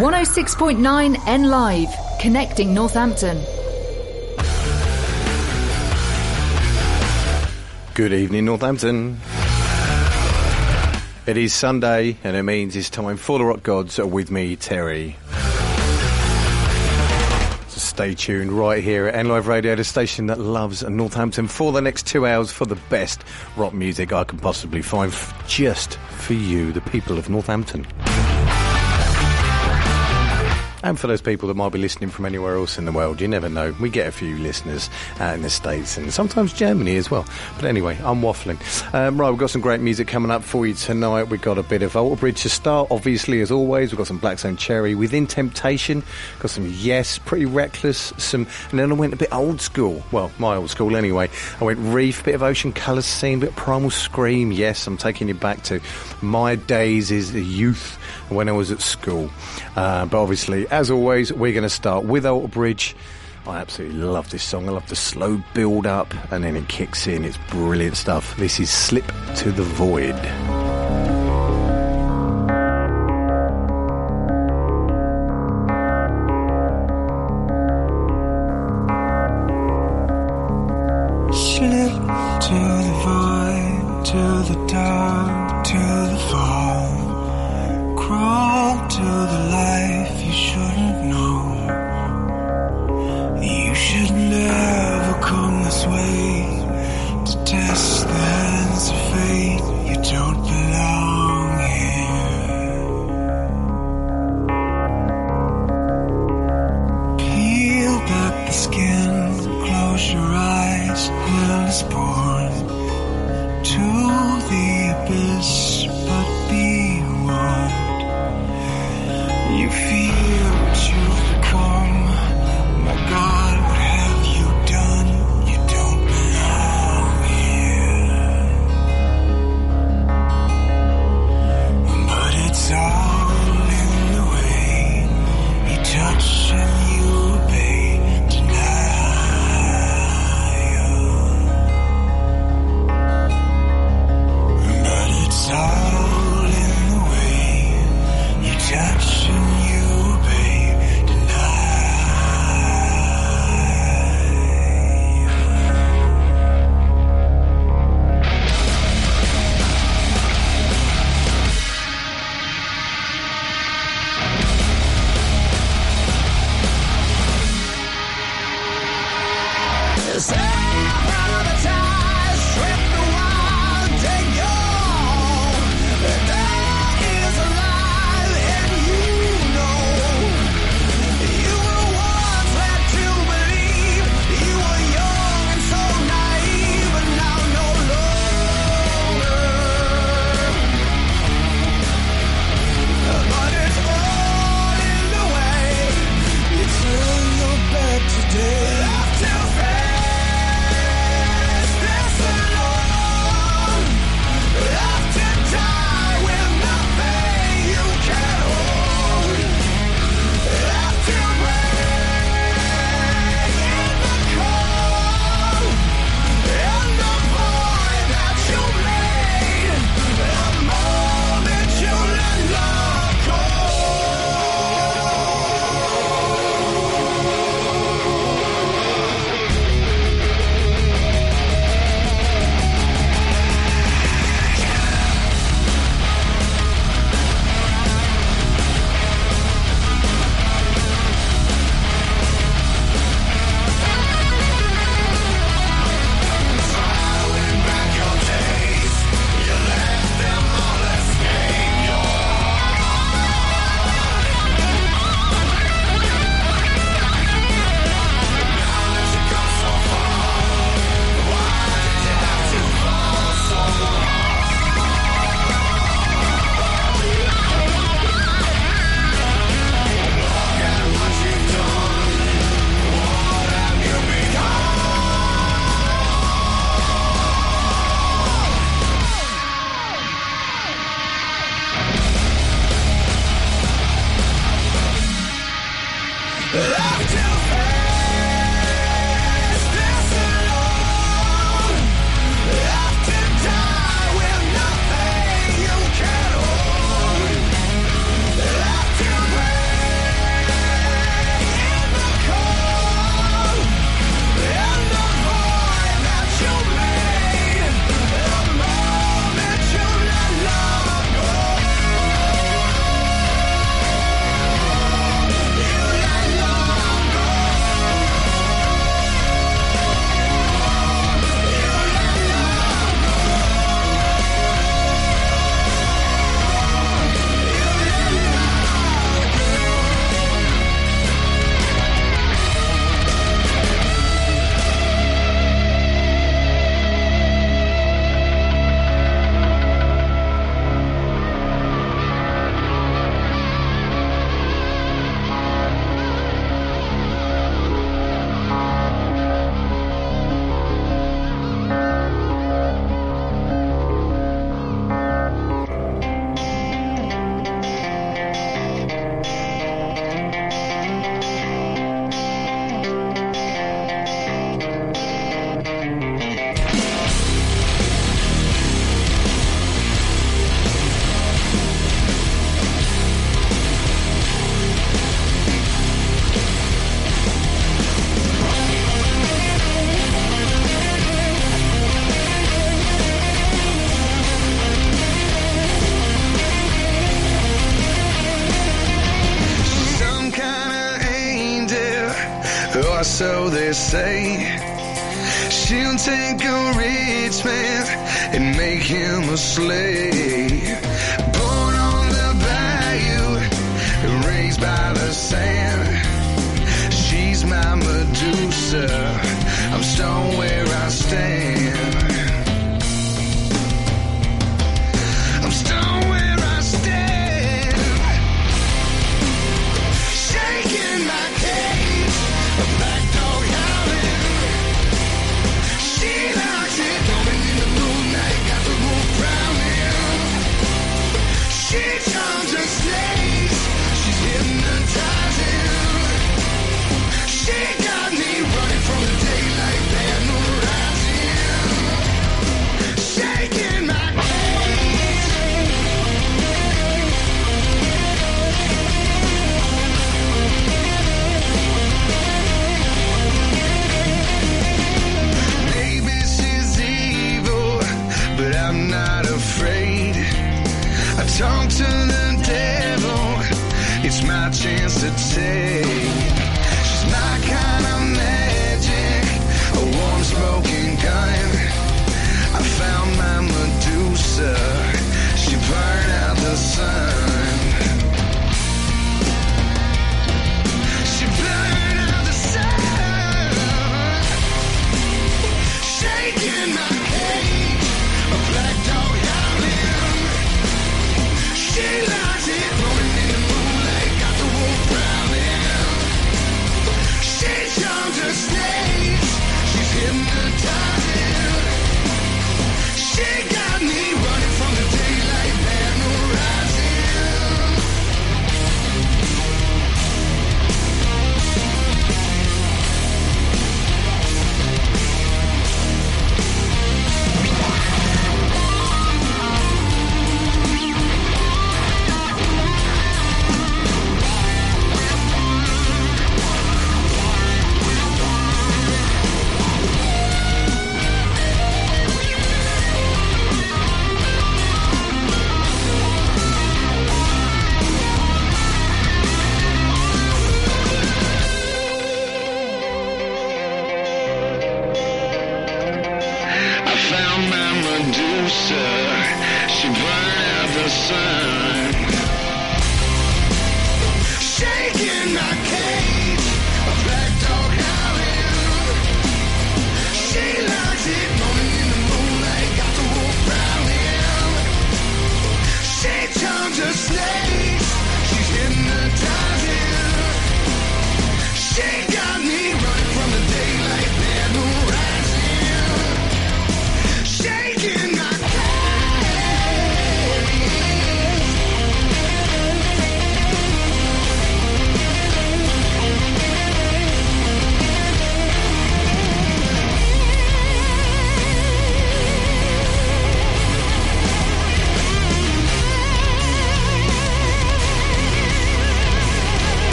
106.9 N Live, connecting Northampton. Good evening, Northampton. It is Sunday, and it means it's time for the Rock Gods with me, Terry. So stay tuned right here at NLive Radio, the station that loves Northampton, for the next two hours for the best rock music I can possibly find just for you, the people of Northampton. And for those people that might be listening from anywhere else in the world, you never know. We get a few listeners out in the States and sometimes Germany as well. But anyway, I'm waffling. Um, right, we've got some great music coming up for you tonight. We've got a bit of Alter Bridge to start, obviously, as always. We've got some Black Stone Cherry, Within Temptation, got some Yes, Pretty Reckless, some, and then I went a bit old school. Well, my old school anyway. I went Reef, bit of Ocean Colour Scene, bit of Primal Scream. Yes, I'm taking you back to my days as a youth when I was at school. Uh, but obviously, as always, we're going to start with Alter Bridge. I absolutely love this song. I love the slow build up and then it kicks in. It's brilliant stuff. This is Slip to the Void.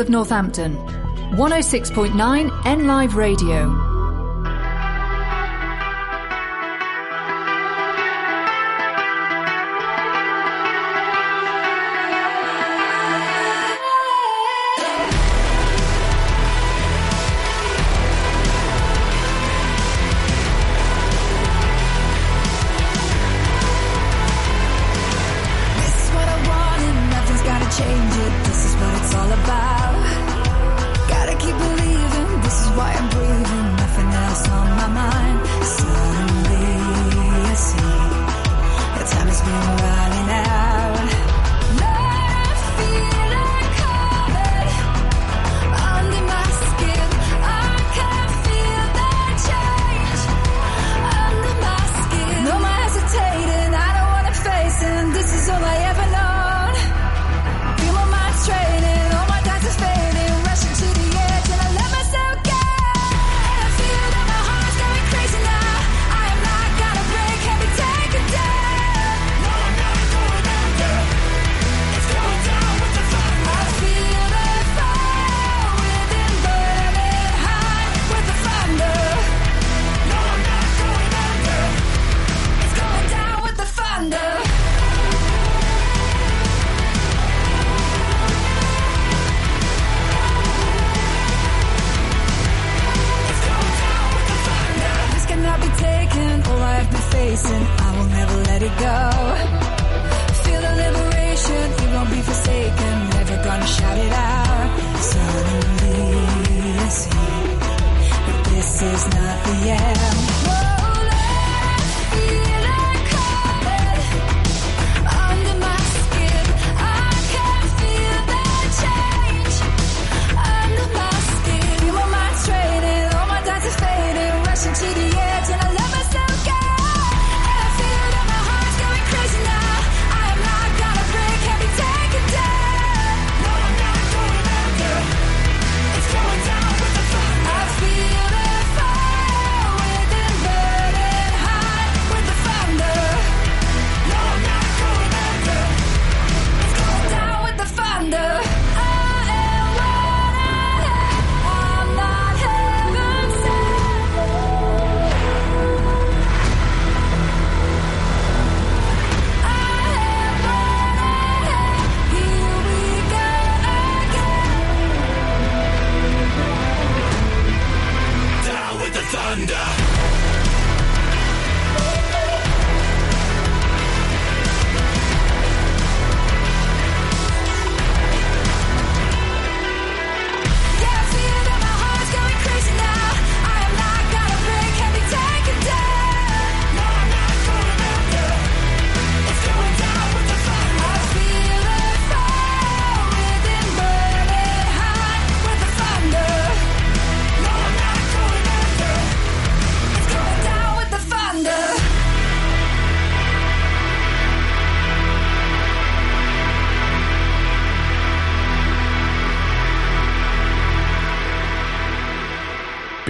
Of Northampton. 106.9 N Live Radio.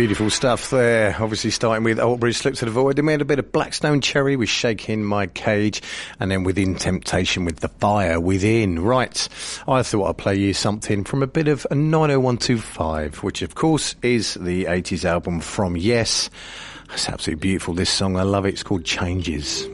Beautiful stuff there. Obviously, starting with Alter Bridge Slip to the Void. Then we had a bit of Blackstone Cherry with Shaking My Cage. And then Within Temptation with The Fire Within. Right. I thought I'd play you something from a bit of 90125, which, of course, is the 80s album from Yes. It's absolutely beautiful, this song. I love it. It's called Changes.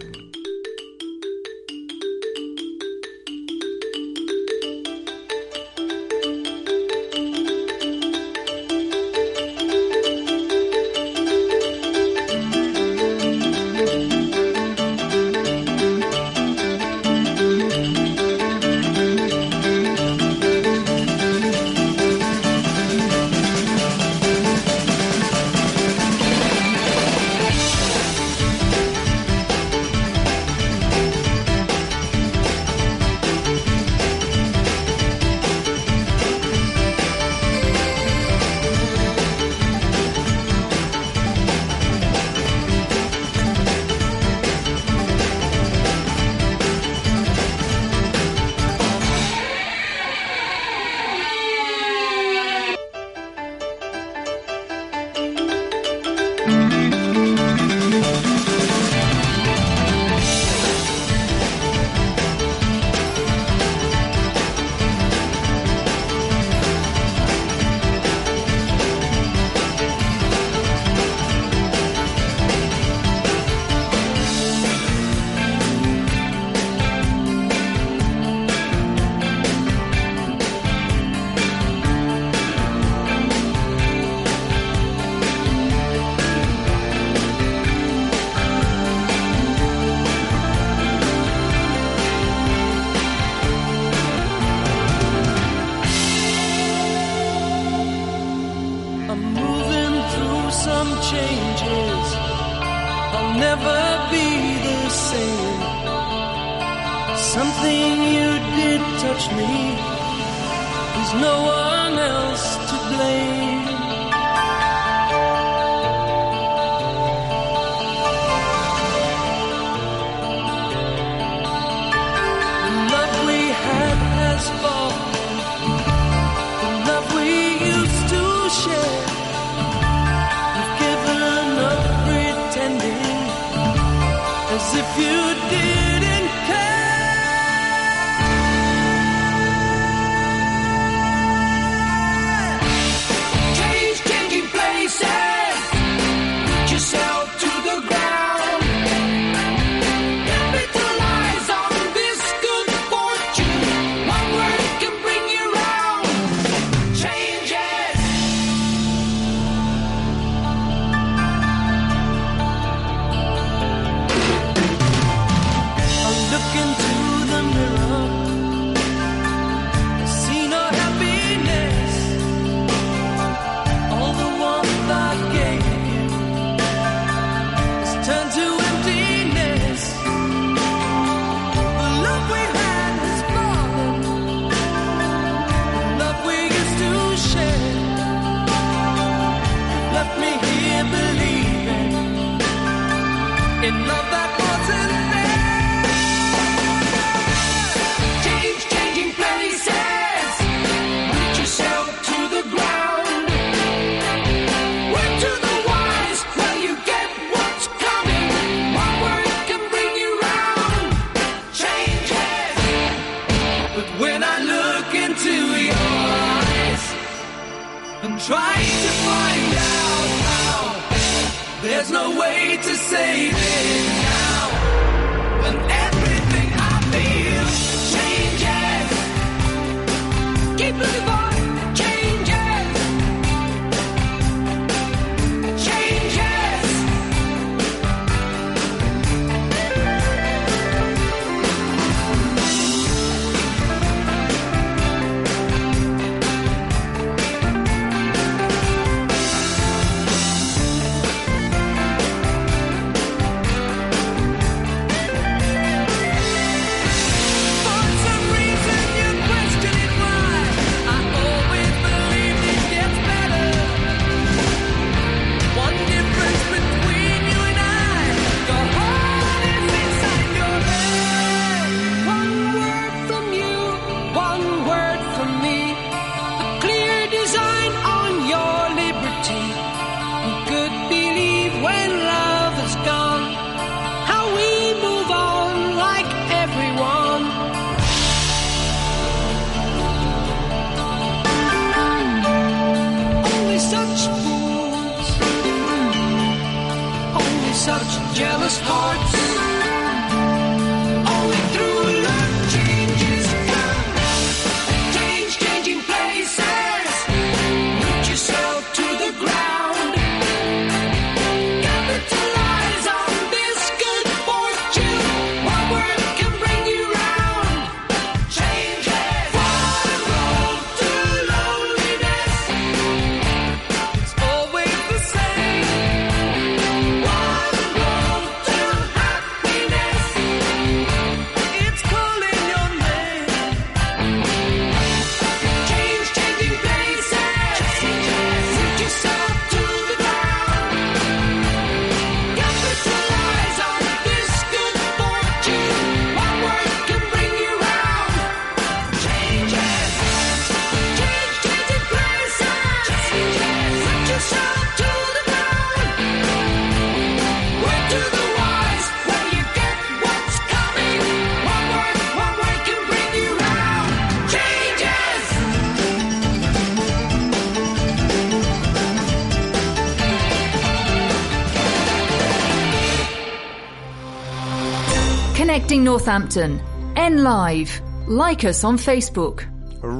Northampton. N Live. Like us on Facebook.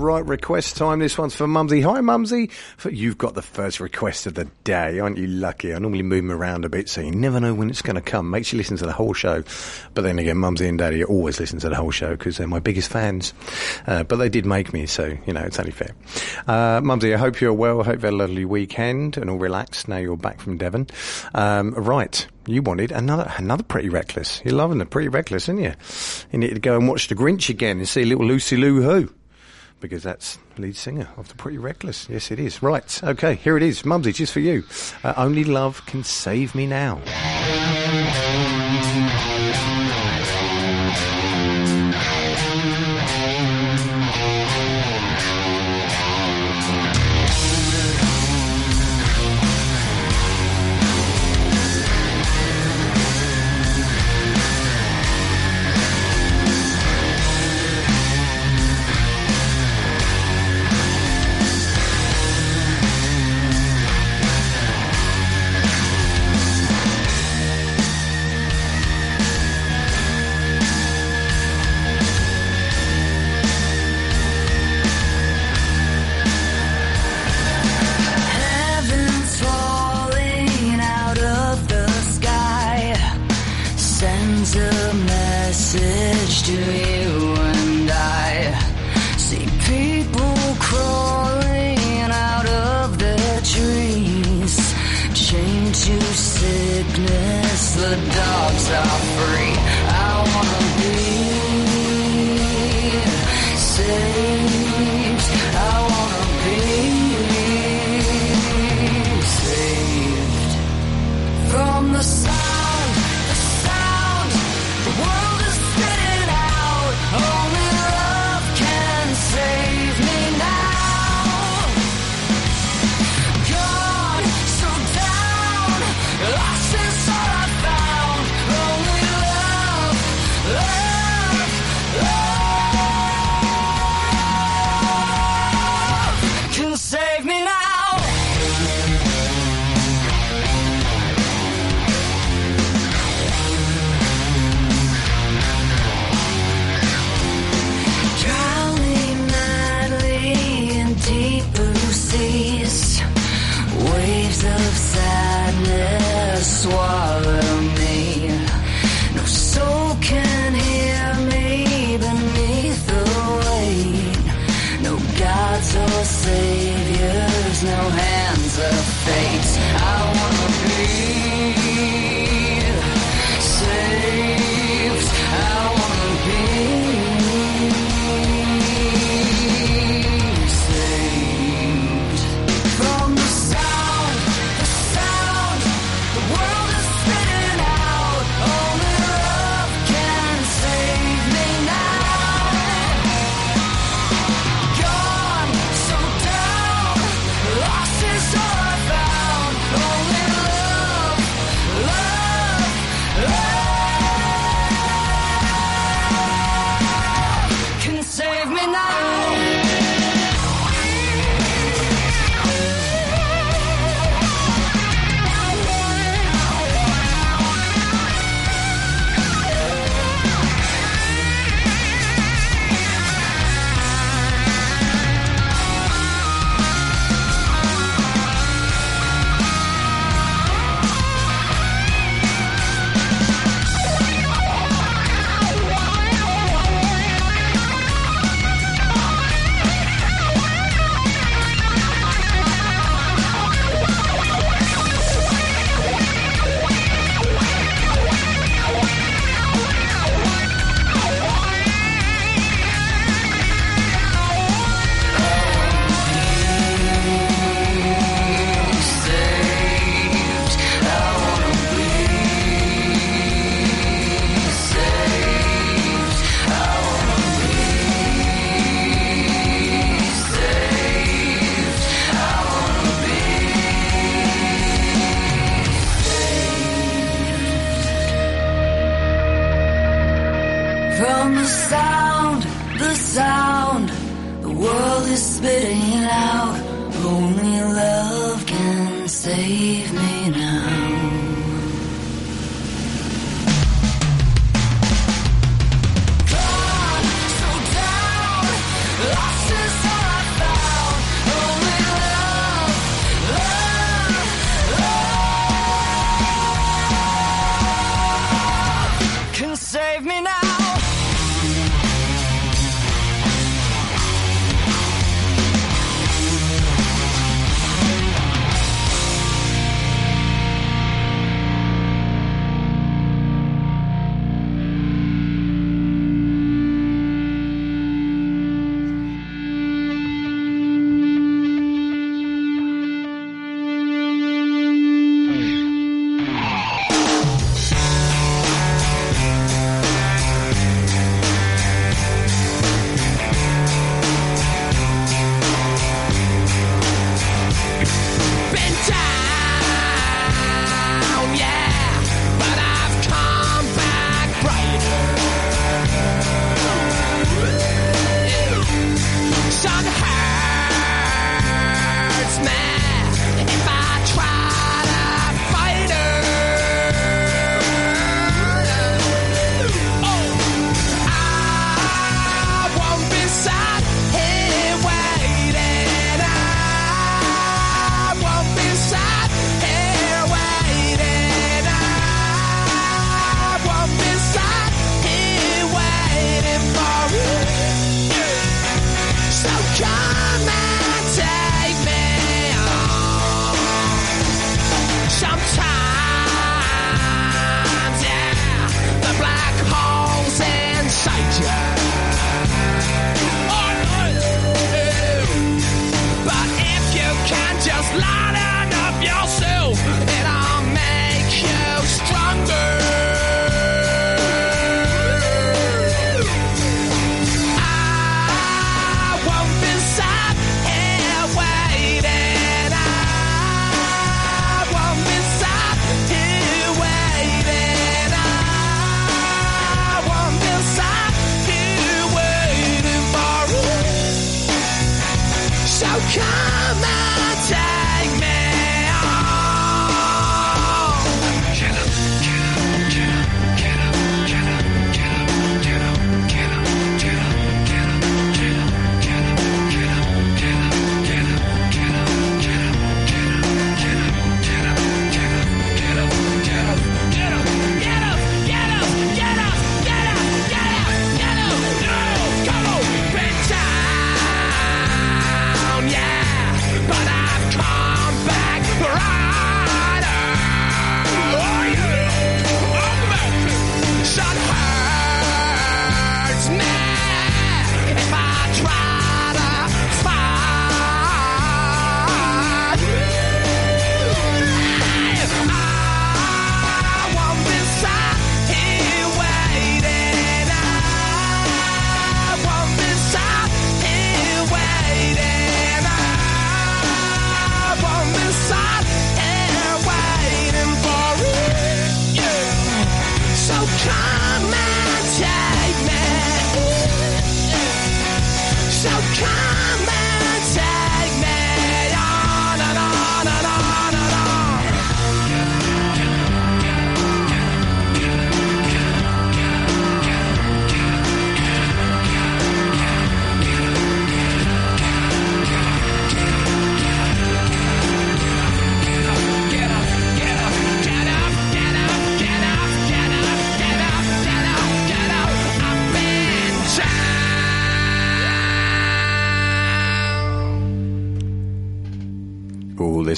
Right, request time. This one's for Mumsy. Hi, Mumsy. You've got the first request of the day. Aren't you lucky? I normally move them around a bit, so you never know when it's going to come. Makes you listen to the whole show. But then again, Mumsy and Daddy always listen to the whole show because they're my biggest fans. Uh, but they did make me, so, you know, it's only fair. Uh, Mumsy, I hope you're well. I hope you had a lovely weekend and all relaxed now you're back from Devon. Um, right. You wanted another another Pretty Reckless. You're loving the Pretty Reckless, aren't you? You need to go and watch The Grinch again and see little Lucy Lou Who because that's lead singer of the Pretty Reckless. Yes, it is. Right. Okay. Here it is. Mumsy, just for you. Uh, Only love can save me now.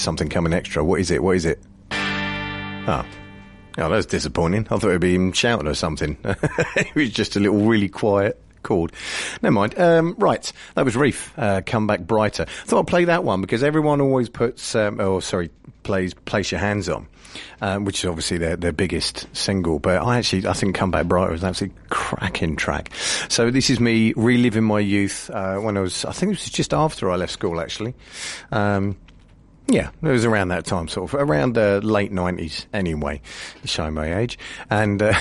something coming extra. What is it? What is it? Ah. Oh. that's that was disappointing. I thought it'd be him shouting or something. it was just a little really quiet chord. Never mind. Um, right, that was Reef, uh, Come Back Brighter. thought I'd play that one because everyone always puts, um, oh, sorry, plays Place Your Hands On, um, which is obviously their, their biggest single. But I actually, I think Come Back Brighter is an absolutely cracking track. So this is me reliving my youth uh, when I was, I think it was just after I left school actually. Um, yeah, it was around that time, sort of around the late nineties. Anyway, showing my age, and uh,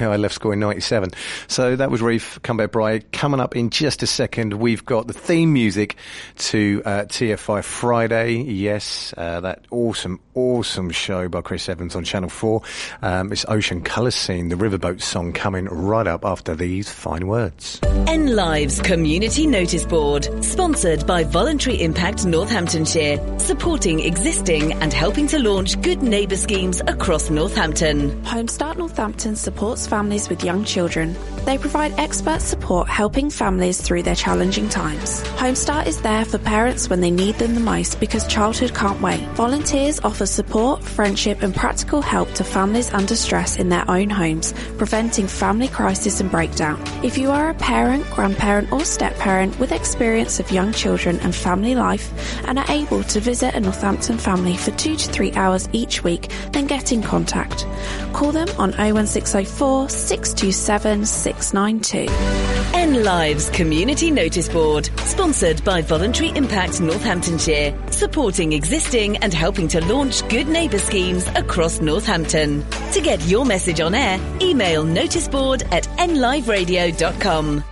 I left school in '97. So that was Reef Come Back Brighter. Coming up in just a second, we've got the theme music to uh, TFI Friday. Yes, uh, that awesome, awesome show by Chris Evans on Channel Four. Um, it's Ocean Colour Scene, the Riverboat song, coming right up after these fine words. N Lives Community Notice Board, sponsored by Voluntary Impact Northamptonshire, supporting existing and helping to launch good neighbour schemes across Northampton. Homestart Northampton supports families with young children. They provide expert support helping families through their challenging times. Homestart is there for parents when they need them the most because childhood can't wait. Volunteers offer support, friendship and practical help to families under stress in their own homes, preventing family crisis and breakdown. If you are a parent, grandparent or step-parent with experience of young children and family life and are able to visit a Northampton family for two to three hours each week, then get in contact. Call them on 01604 627 692. N Lives Community Notice Board, sponsored by Voluntary Impact Northamptonshire, supporting existing and helping to launch good neighbour schemes across Northampton. To get your message on air, email noticeboard at nliveradio.com.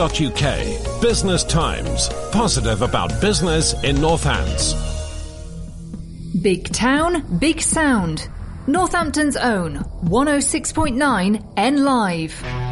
Business Times. Positive about business in Northants. Big town, big sound. Northampton's own 106.9 N Live.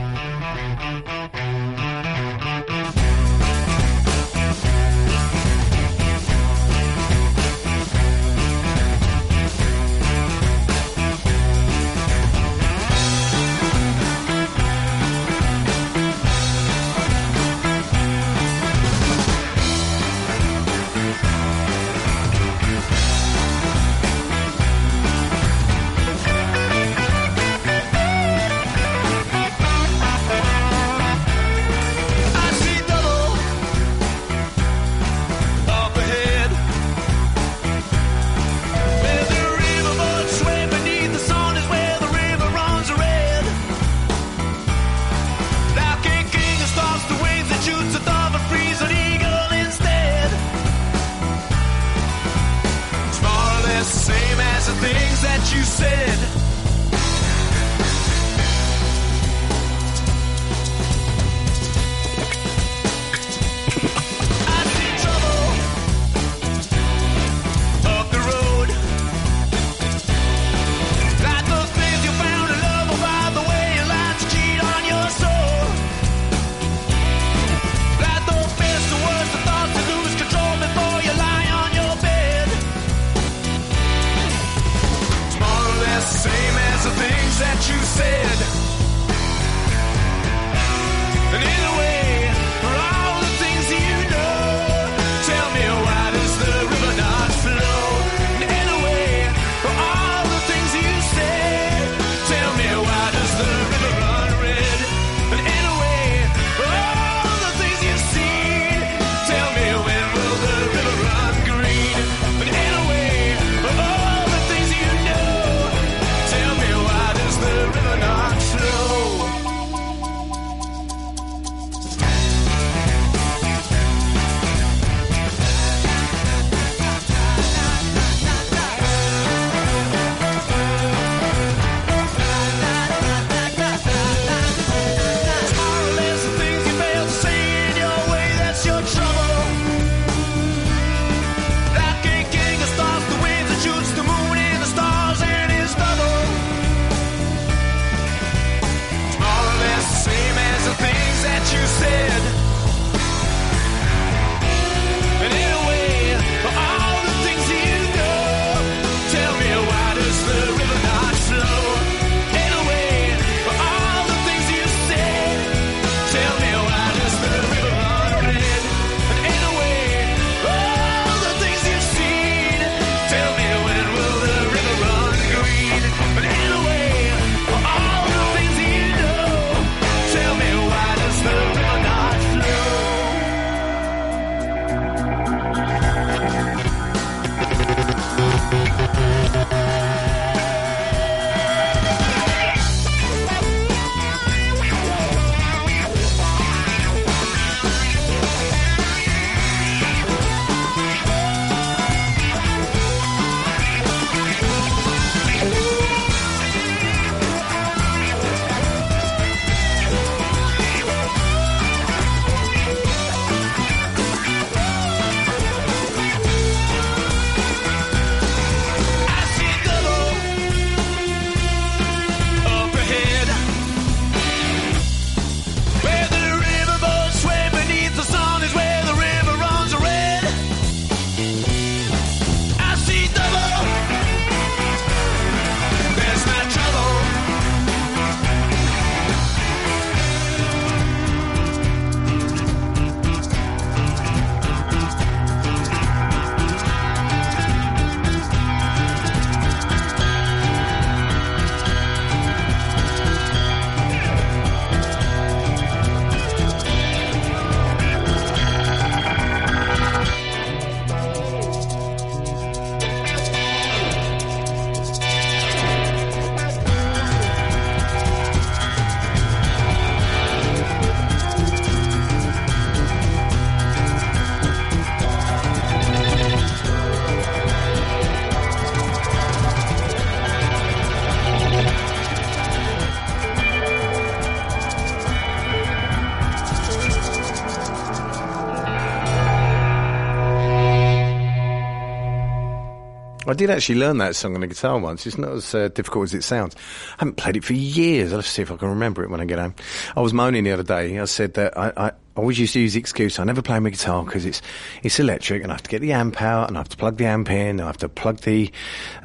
Did actually learn that song on the guitar once. It's not as uh, difficult as it sounds. I haven't played it for years. I'll see if I can remember it when I get home. I was moaning the other day. I said that I, I always used to use the excuse I never play my guitar because it's it's electric and I have to get the amp out and I have to plug the amp in. and I have to plug the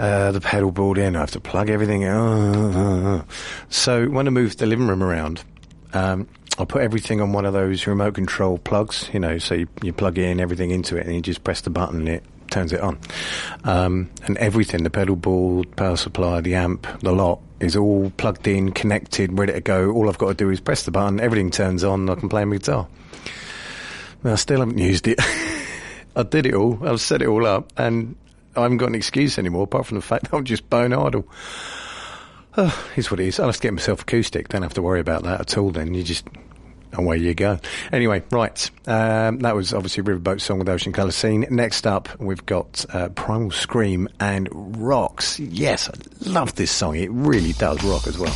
uh, the pedal board in. I have to plug everything. in. So when I moved the living room around. Um, I put everything on one of those remote control plugs, you know, so you, you plug in everything into it and you just press the button and it turns it on. Um, and everything, the pedal board, power supply, the amp, the lot, is all plugged in, connected, ready to go. All I've got to do is press the button, everything turns on, I can play my guitar. Now, I still haven't used it. I did it all, I've set it all up, and I haven't got an excuse anymore, apart from the fact that I'm just bone idle. Oh, here's what it is. I'll have to get myself acoustic. Don't have to worry about that at all then. You just, away you go. Anyway, right. Um, that was obviously Riverboat Song with Ocean Colour Scene. Next up, we've got uh, Primal Scream and Rocks. Yes, I love this song. It really does rock as well.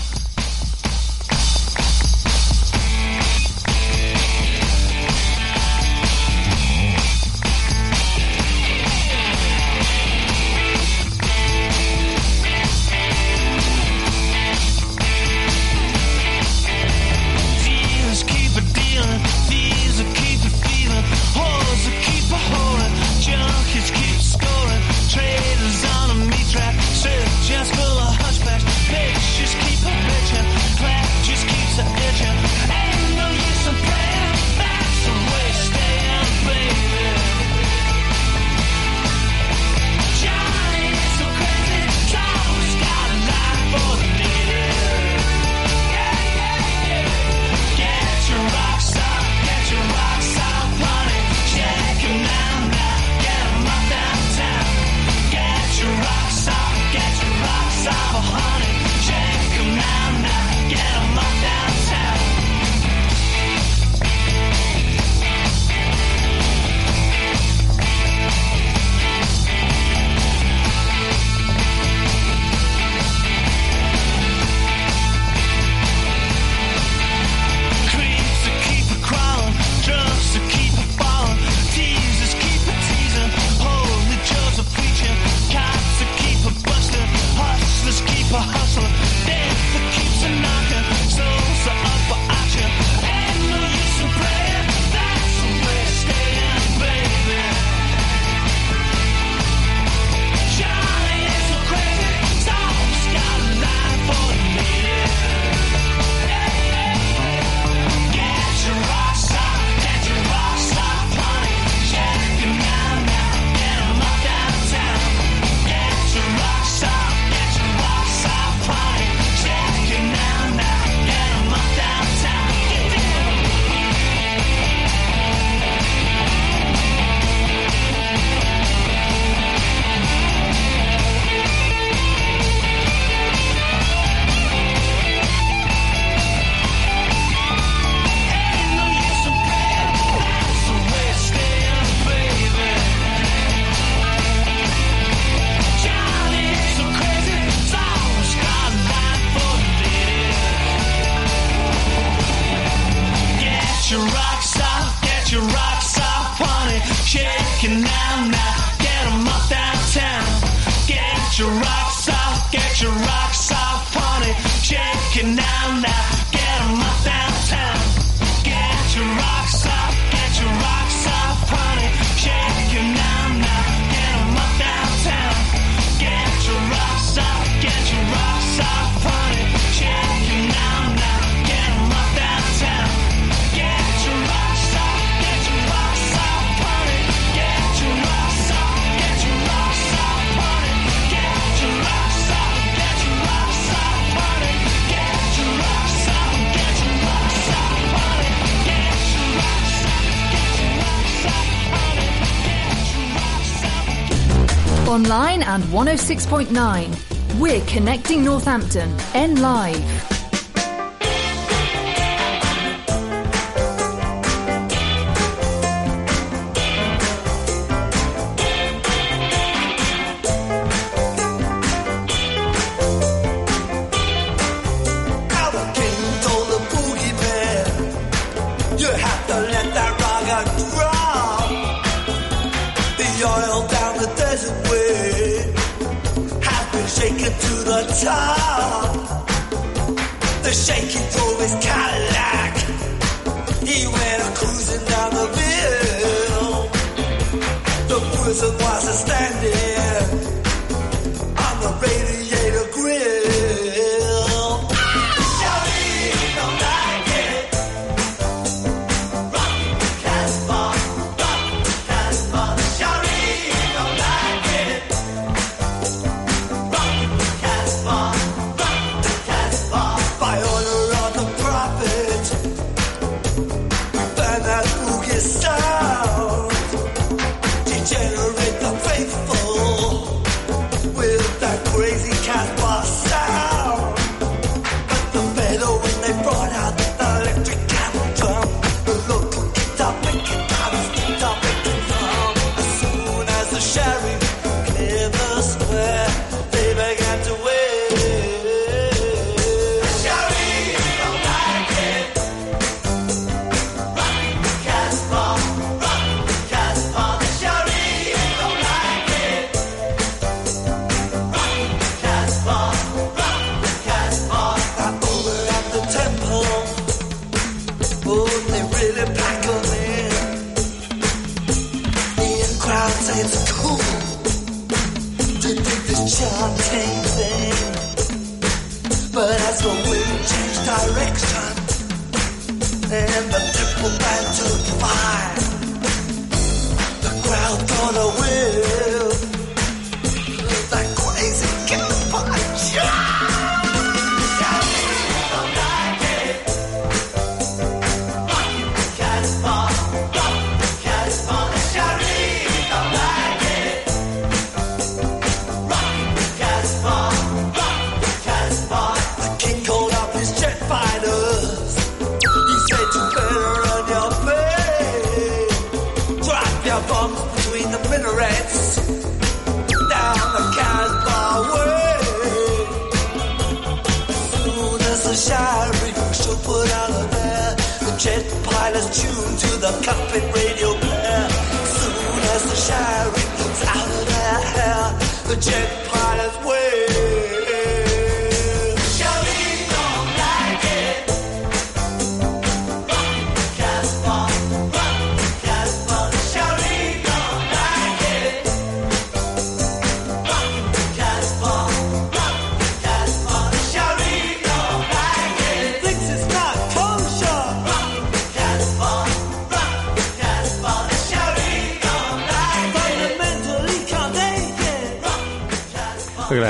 Online and 106.9. We're connecting Northampton. N Live.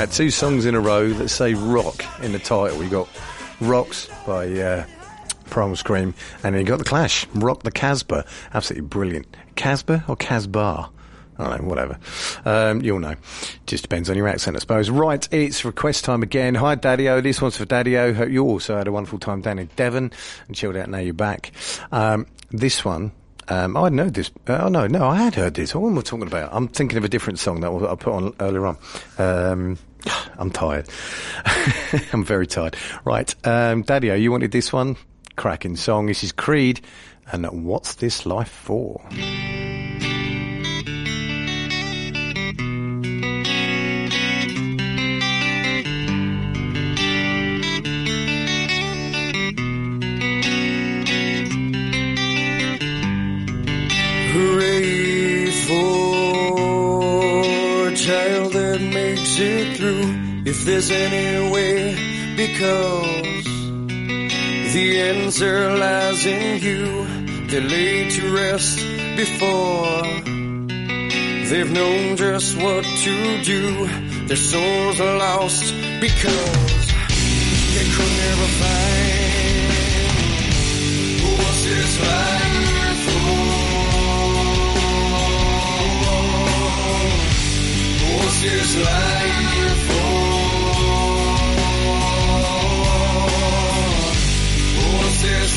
Two songs in a row that say rock in the title. You got Rocks by uh, Primal Scream, and then you got The Clash, Rock the Casbah. Absolutely brilliant. Casbah or Casbah? I don't know, whatever. Um, you'll know. Just depends on your accent, I suppose. Right, it's request time again. Hi, Daddy-O. This one's for Daddy-O. Hope you also had a wonderful time down in Devon and chilled out. Now you're back. Um, this one um, I know this. Uh, oh no, no, I had heard this. What am I talking about? I'm thinking of a different song that I put on earlier on. I'm tired. I'm very tired. Right, um, Daddy-O, you wanted this one? Cracking song. This is Creed, and what's this life for? If there's any way, because the answer lies in you. They're laid to rest before they've known just what to do. Their souls are lost because they could never find what's this life for. What's this life for?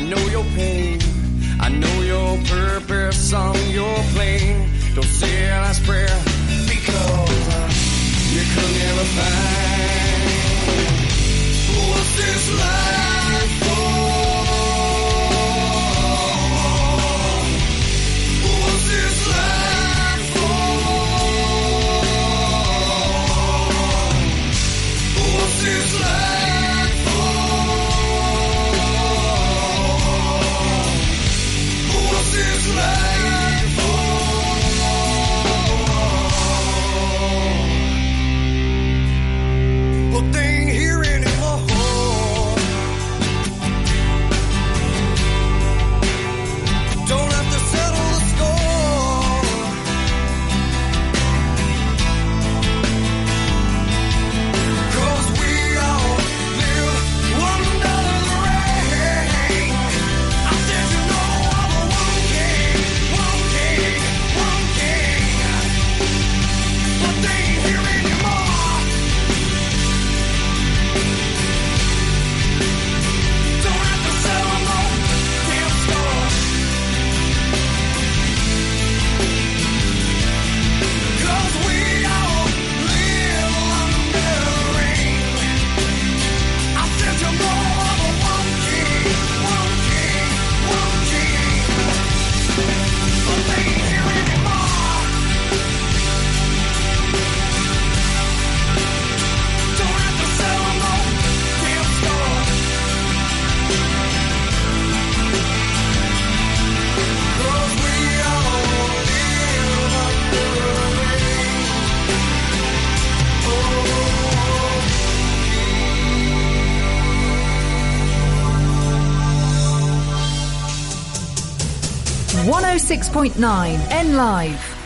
I know your pain. I know your purpose on your plane. Don't say a last prayer because you could never find what's this life. Six point nine N Live.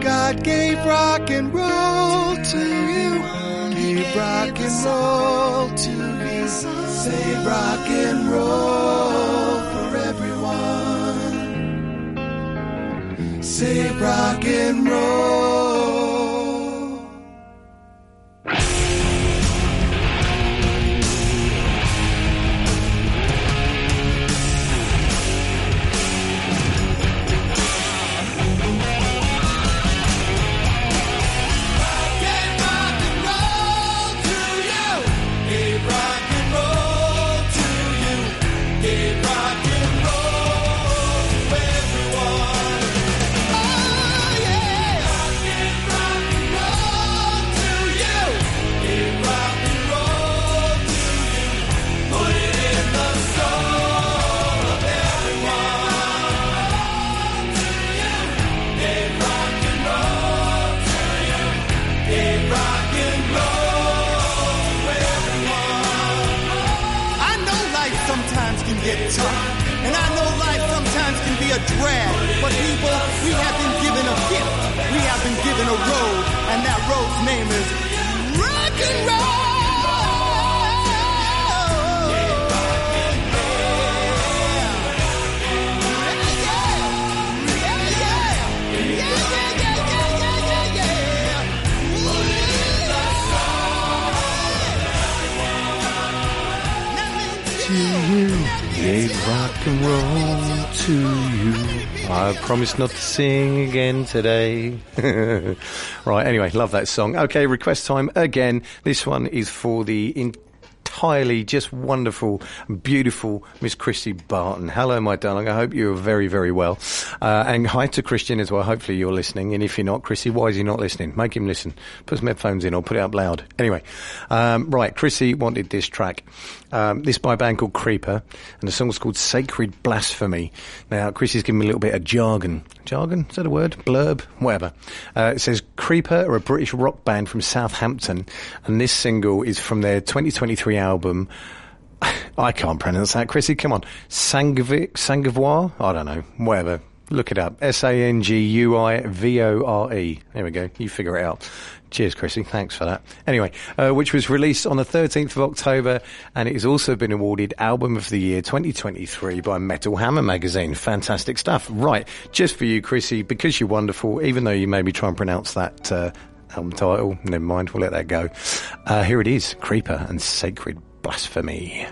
God gave rock and roll to you. He gave rock and roll to me. Say rock and roll for everyone. Say rock and roll. But people, we have been given a gift. We have been given a road, and that road's name is rock and roll. Gave rock and roll to you. I promise not to sing again today. right, anyway, love that song. Okay, request time again. This one is for the entirely just wonderful, beautiful Miss Christy Barton. Hello, my darling. I hope you're very, very well. Uh, and hi to Christian as well. Hopefully you're listening. And if you're not, Chrissy, why is he not listening? Make him listen. Put some headphones in or put it up loud. Anyway, um, right, Chrissy wanted this track. Um, this by a band called Creeper, and the song's called Sacred Blasphemy. Now, Chrissy's given me a little bit of jargon. Jargon? Is that a word? Blurb? Whatever. Uh, it says Creeper are a British rock band from Southampton, and this single is from their 2023 album. I can't pronounce that, Chrissy. Come on. Sangavi- Sangavoir? I don't know. Whatever. Look it up. S A N G U I V O R E. There we go. You figure it out. Cheers, Chrissy. Thanks for that. Anyway, uh, which was released on the 13th of October, and it has also been awarded Album of the Year 2023 by Metal Hammer magazine. Fantastic stuff. Right, just for you, Chrissy, because you're wonderful, even though you maybe try and pronounce that uh, album title, never mind, we'll let that go. Uh, here it is Creeper and Sacred Blasphemy.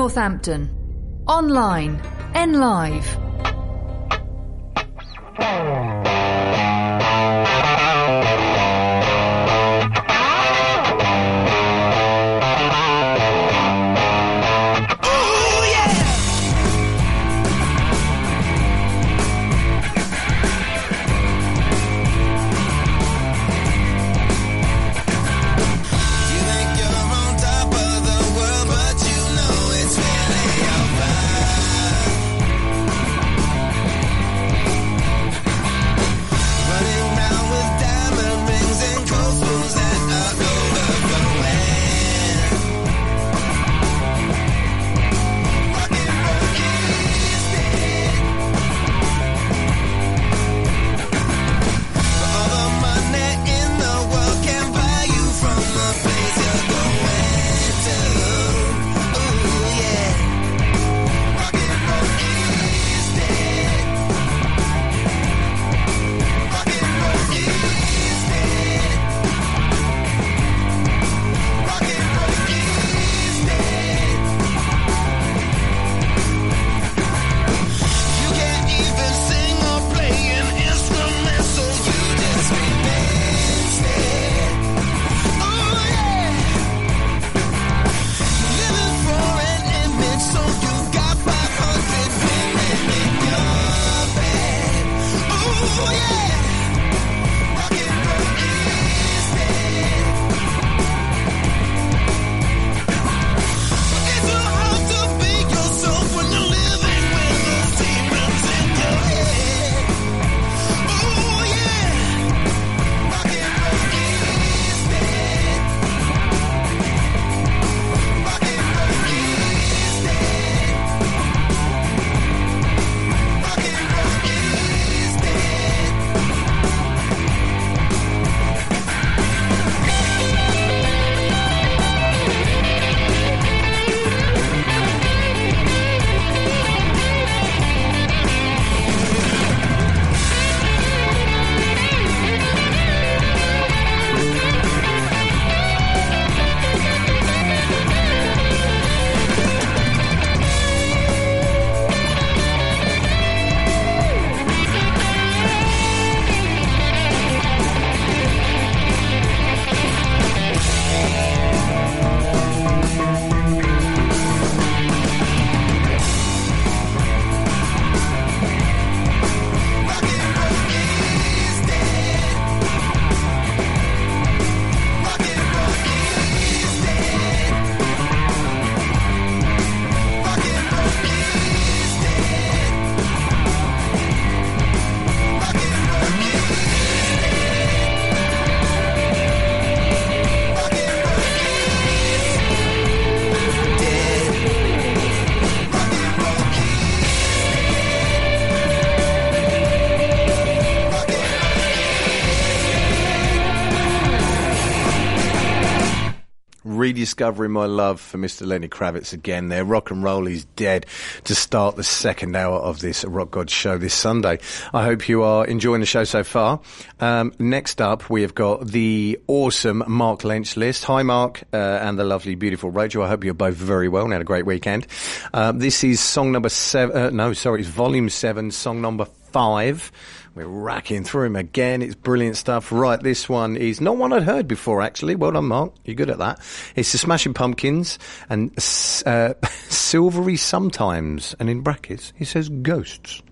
Northampton. Online. N rediscovering my love for Mr. Lenny Kravitz again there. Rock and roll is dead to start the second hour of this Rock God show this Sunday. I hope you are enjoying the show so far. Um, next up, we have got the awesome Mark Lynch list. Hi, Mark, uh, and the lovely, beautiful Rachel. I hope you're both very well and had a great weekend. Um, this is song number seven. Uh, no, sorry, it's volume seven, song number five. We're racking through them again. It's brilliant stuff. Right, this one is not one I'd heard before, actually. Well done, Mark. You're good at that. It's the Smashing Pumpkins and uh, Silvery Sometimes. And in brackets, he says Ghosts.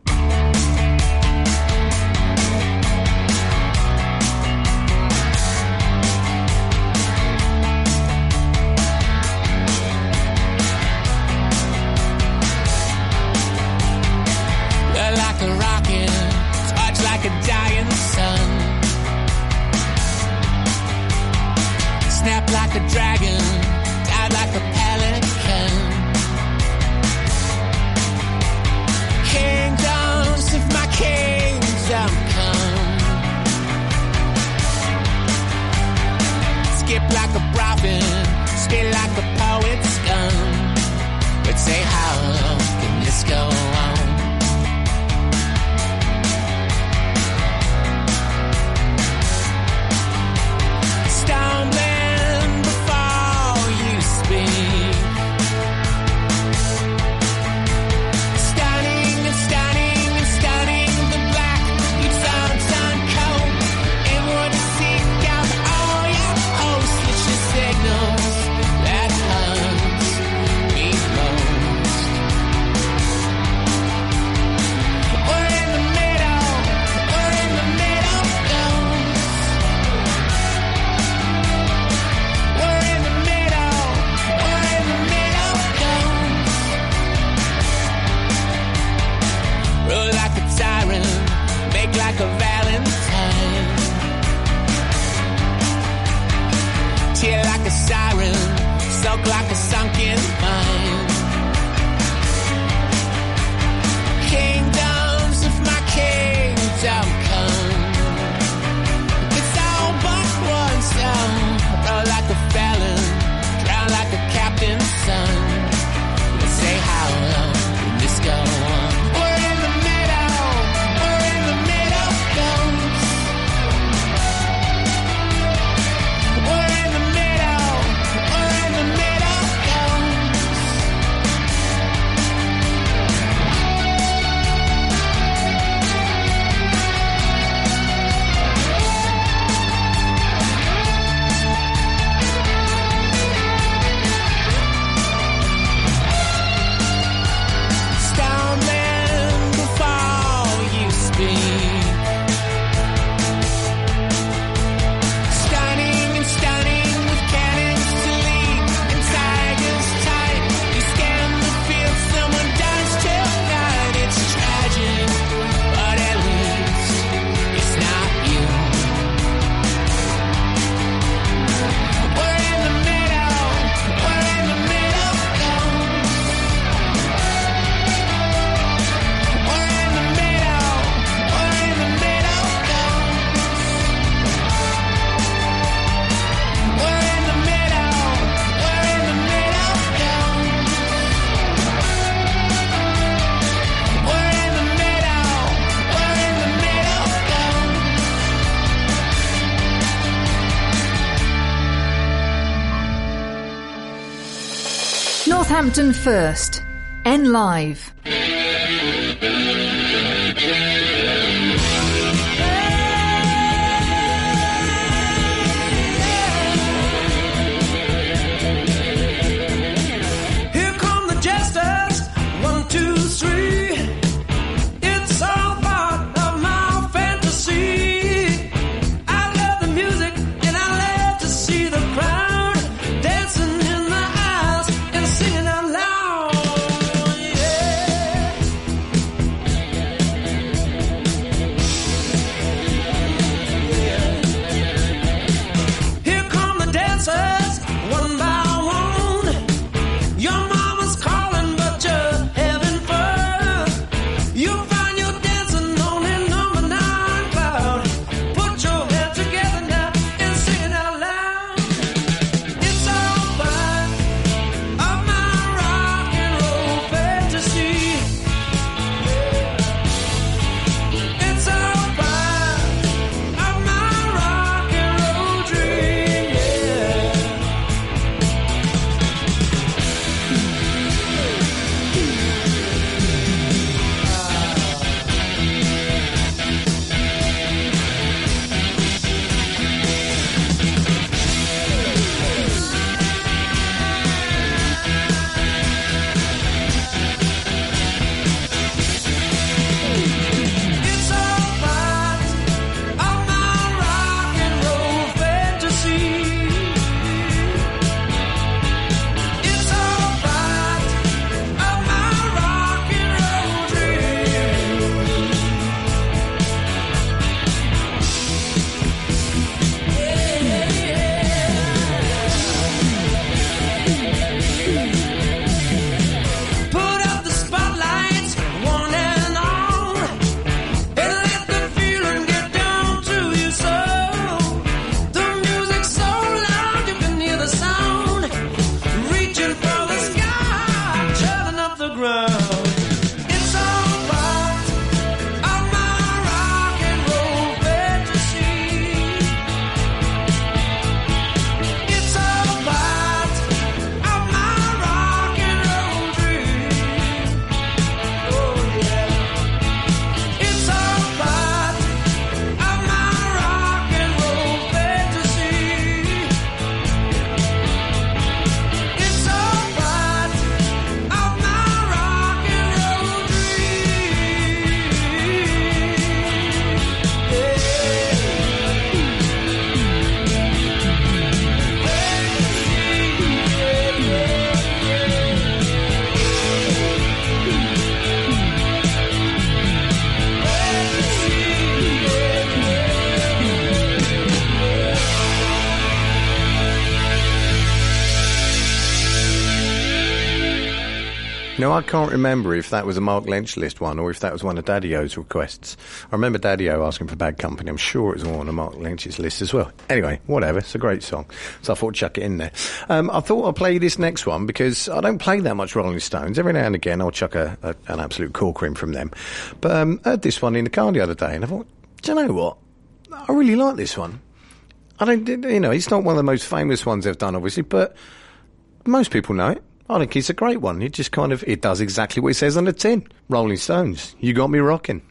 Say, how can this go soak like a sunken Northampton first. N Live. I can't remember if that was a Mark Lynch list one or if that was one of Daddy O's requests. I remember Daddy O asking for Bad Company. I'm sure it was one of Mark Lynch's list as well. Anyway, whatever. It's a great song. So I thought I'd chuck it in there. Um, I thought I'd play this next one because I don't play that much Rolling Stones. Every now and again, I'll chuck a, a, an absolute corker in from them. But um, I heard this one in the car the other day and I thought, do you know what? I really like this one. I don't, you know, it's not one of the most famous ones they've done, obviously, but most people know it. I think he's a great one. It just kind of it does exactly what it says on the tin. Rolling Stones, you got me rocking.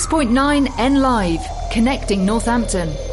6.9 N Live, connecting Northampton.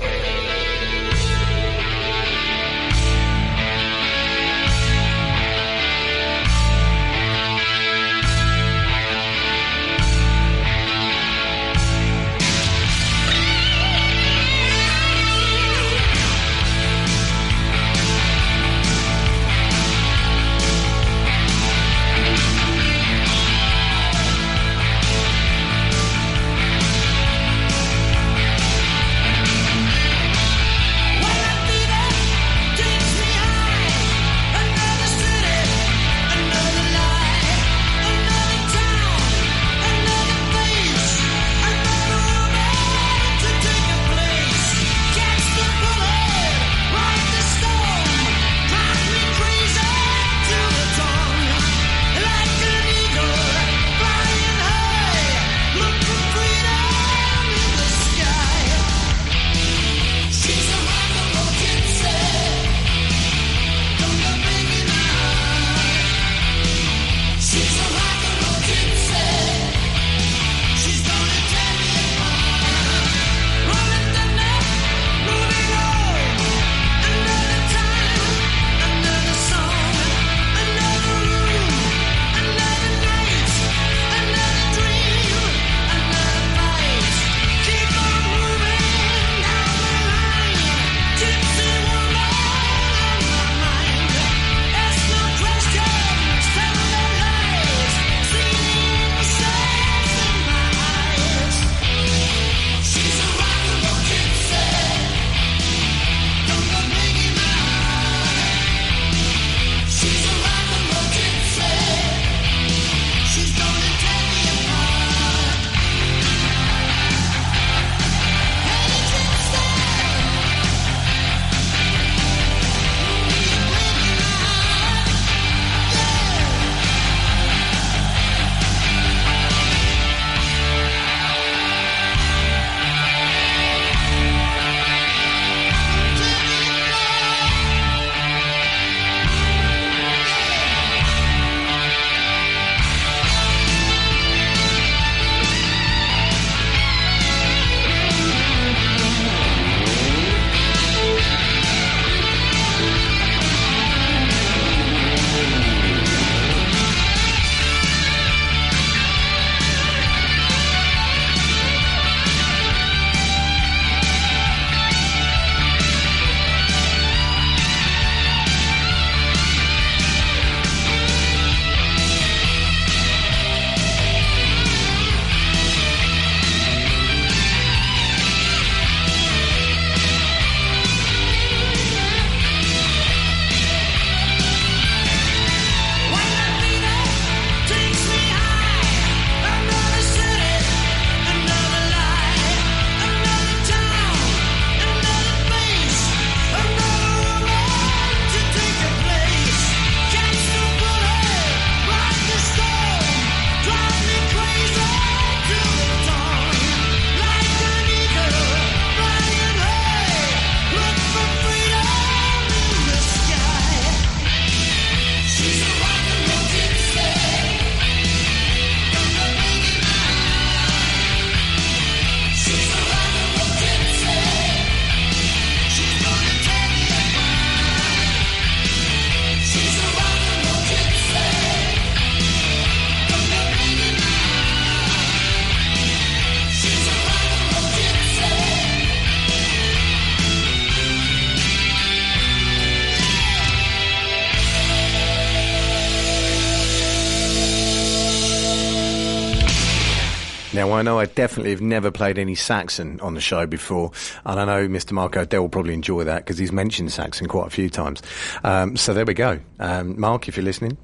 I know I definitely have never played any Saxon on the show before, and I know Mr. Mark O'Dell will probably enjoy that because he's mentioned Saxon quite a few times. Um, so there we go. Um, Mark, if you're listening,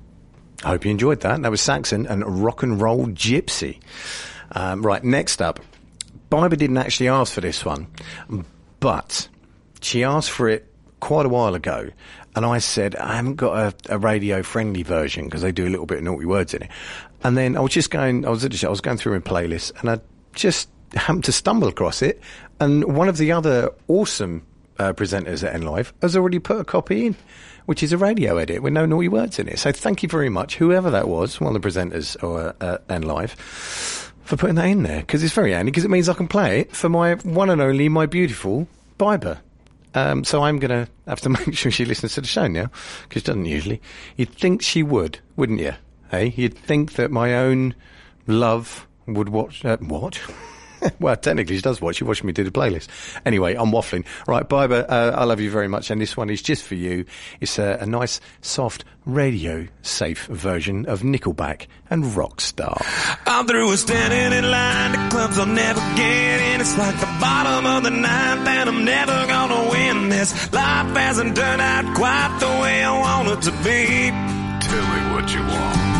I hope you enjoyed that. That was Saxon and Rock and Roll Gypsy. Um, right, next up, Biber didn't actually ask for this one, but she asked for it quite a while ago, and I said I haven't got a, a radio friendly version because they do a little bit of naughty words in it. And then I was just going, I was at the show, I was going through my playlist, and I just happened to stumble across it, and one of the other awesome uh, presenters at N Live has already put a copy in. Which is a radio edit with no naughty words in it. So thank you very much, whoever that was, one of the presenters or uh, N Live, for putting that in there because it's very handy because it means I can play it for my one and only, my beautiful Biber. Um, so I'm going to have to make sure she listens to the show now because she doesn't usually. You'd think she would, wouldn't you? Hey, you'd think that my own love would watch. Uh, what? well, technically, she does watch. She watched me do the playlist. Anyway, I'm waffling. Right, Biber, uh, I love you very much, and this one is just for you. It's a, a nice, soft, radio-safe version of Nickelback and Rockstar. I'm through with standing in line to clubs I'll never get in. It's like the bottom of the ninth, and I'm never gonna win this. Life hasn't turned out quite the way I want it to be. Tell me what you want.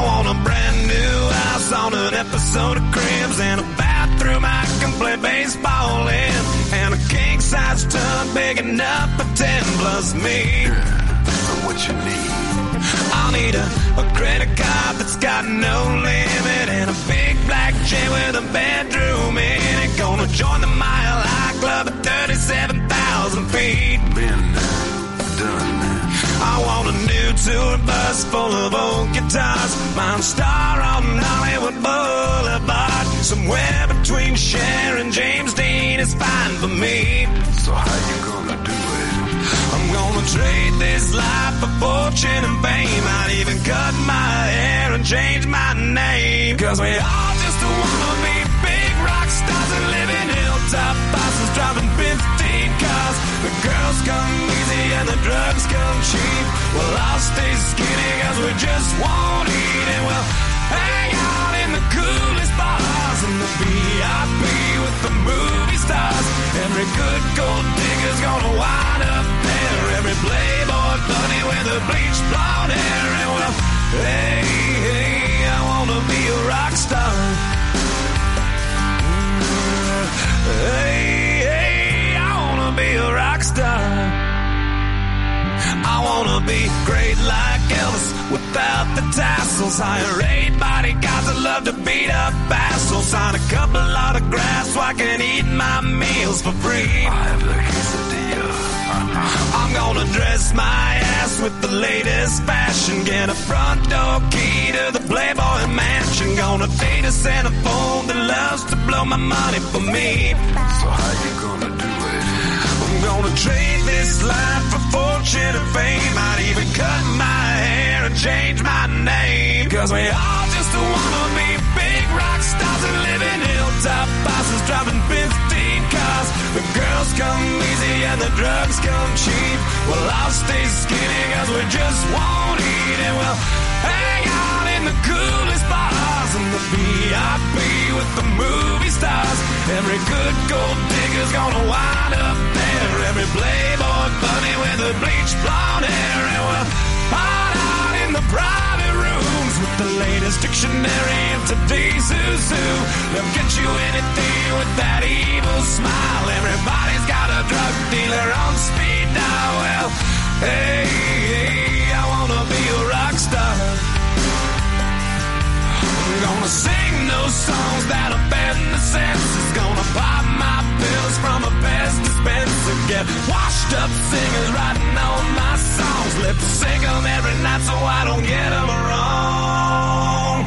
I want a brand new house on an episode of Cribs and a bathroom I can play baseball in, and a king size tub big enough for ten plus me. what you need? I'll need a, a credit card that's got no limit and a big black jet with a bedroom in it. Gonna join the Mile High Club at 37,000 feet. I want a new tour bus full of old guitars. Mine star on Hollywood Boulevard. Somewhere between Cher and James Dean is fine for me. So how you gonna do it? I'm gonna trade this life for fortune and fame. I'd even cut my hair and change my name. Cause we all just wanna be big rock stars and live in hilltop bosses driving 15 cars. The girls come easy and the drugs come cheap. Well, I'll stay skinny cause we just won't eat and we'll hang out in the coolest bars in the VIP with the movie stars. Every good gold digger's gonna wind up there. Every playboy bunny with a bleached blonde hair. And well, hey, hey, I wanna be a rock star. Mm-hmm. Hey, hey, wanna be a rock star. I wanna be great like Elvis without the tassels. Hire eight bodyguards that love to beat up assholes. Sign a couple autographs so I can eat my meals for free. I have the quesadilla. I'm gonna dress my ass with the latest fashion. Get a front door key to the Playboy mansion. Gonna date a Santa phone that loves to blow my money for me. So how you gonna do gonna trade this life for fortune and fame. I'd even cut my hair and change my name. Cause we all just wanna be big rock stars and live in hilltop bosses driving 15 cars. The girls come easy and the drugs come cheap. Well, I'll stay skinny cause we just won't eat and we'll hang out in the coolest bars in the VIP with the movie stars. Every good gold digger's gonna wind up. Every playboy bunny with a bleached blonde hair and we'll hide out in the private rooms with the latest dictionary of today's who's who. They'll get you anything with that evil smile. Everybody's got a drug dealer on speed dial. Well, hey, hey, I wanna be a rock star. I'm gonna sing those songs that offend the senses. Gonna pop my pills from dispenser. Get washed up singers writing all my songs. Lip sync 'em every night so I don't get 'em wrong.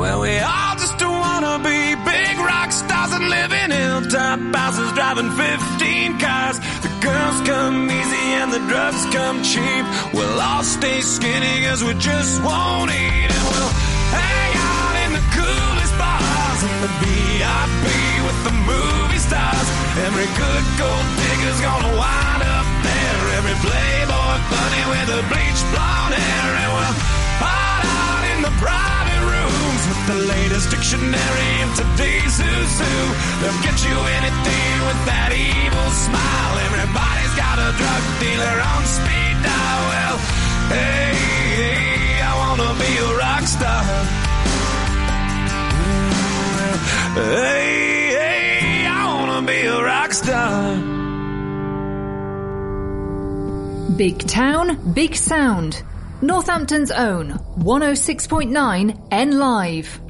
Well, we all just wanna be big rock stars and live in hilltop houses driving 15 cars. The girls come easy and the drugs come cheap. We'll all stay skinny cause we just won't eat and we'll hang out in the coolest bars in the VIP stars. Every good gold digger's gonna wind up there. Every playboy bunny with a bleached blonde hair and we'll hide out in the private rooms with the latest dictionary of today's who's who. They'll get you anything with that evil smile. Everybody's got a drug dealer on speed dial. Well, hey, hey I wanna be a rock star. Hey, be a rock star. Big town, big sound. Northampton's own 106.9 N Live.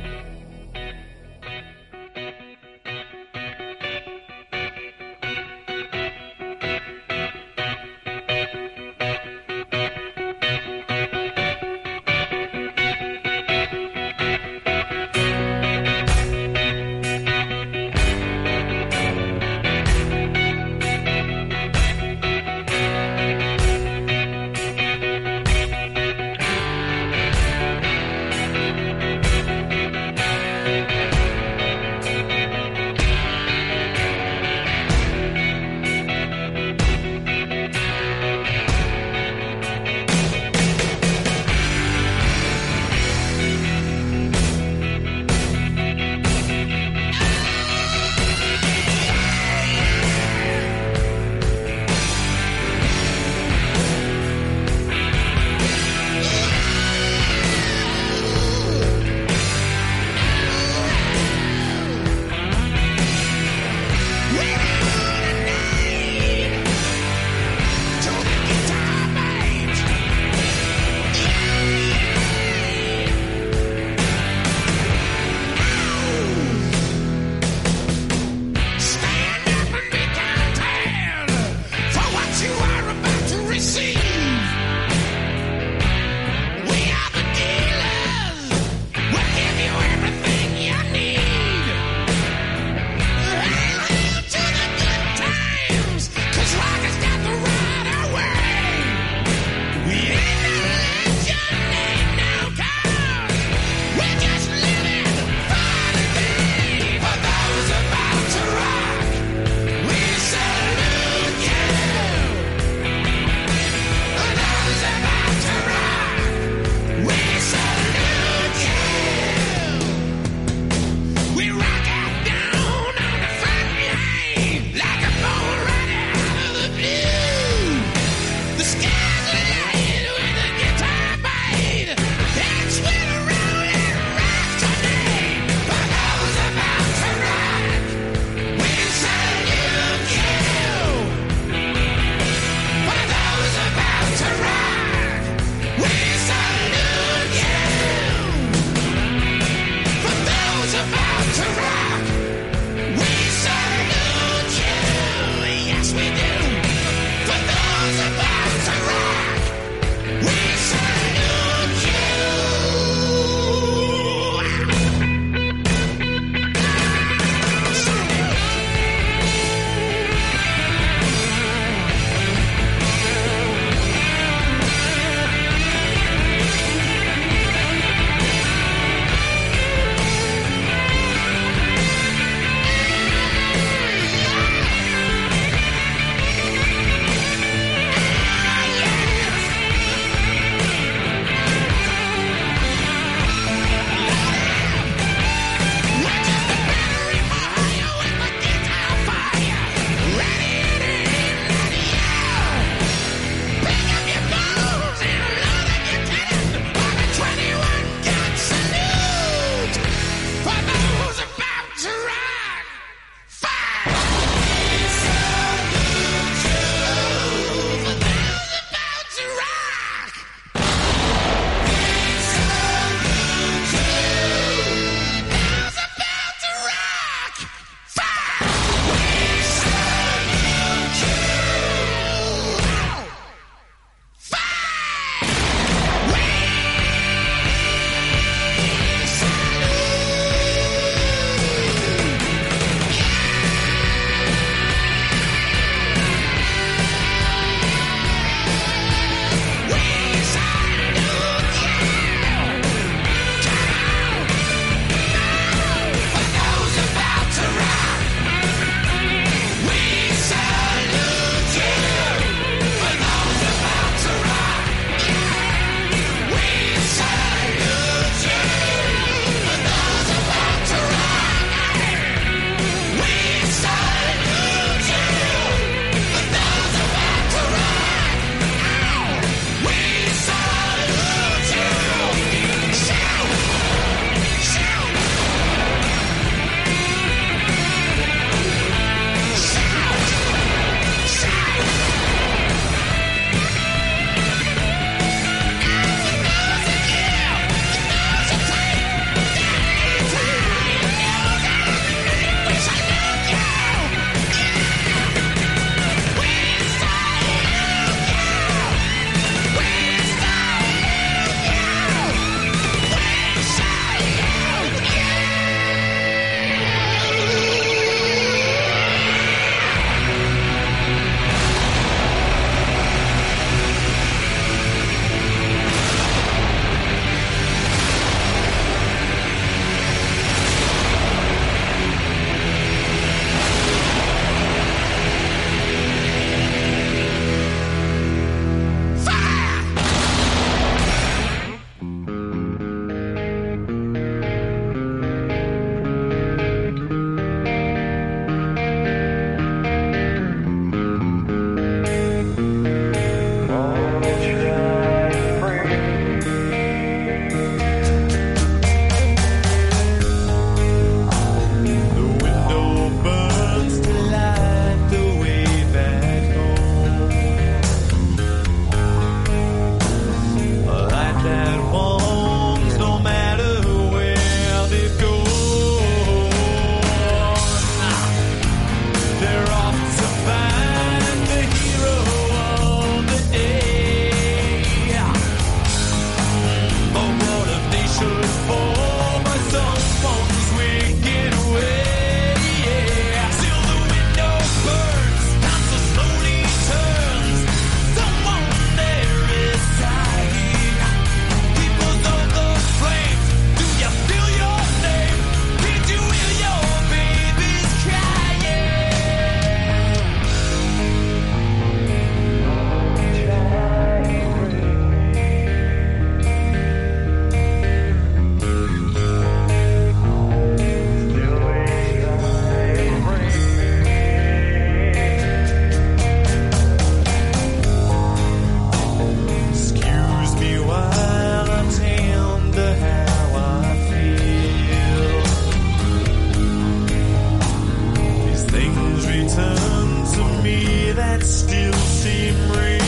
Still seem real.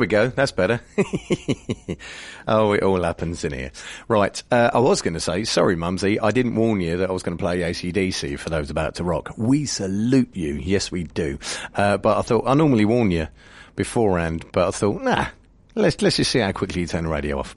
We go. That's better. oh, it all happens in here. Right. Uh, I was going to say, sorry, Mumsy. I didn't warn you that I was going to play ACDC for those about to rock. We salute you. Yes, we do. Uh, but I thought, I normally warn you beforehand, but I thought, nah. Let's let's just see how quickly you turn the radio off.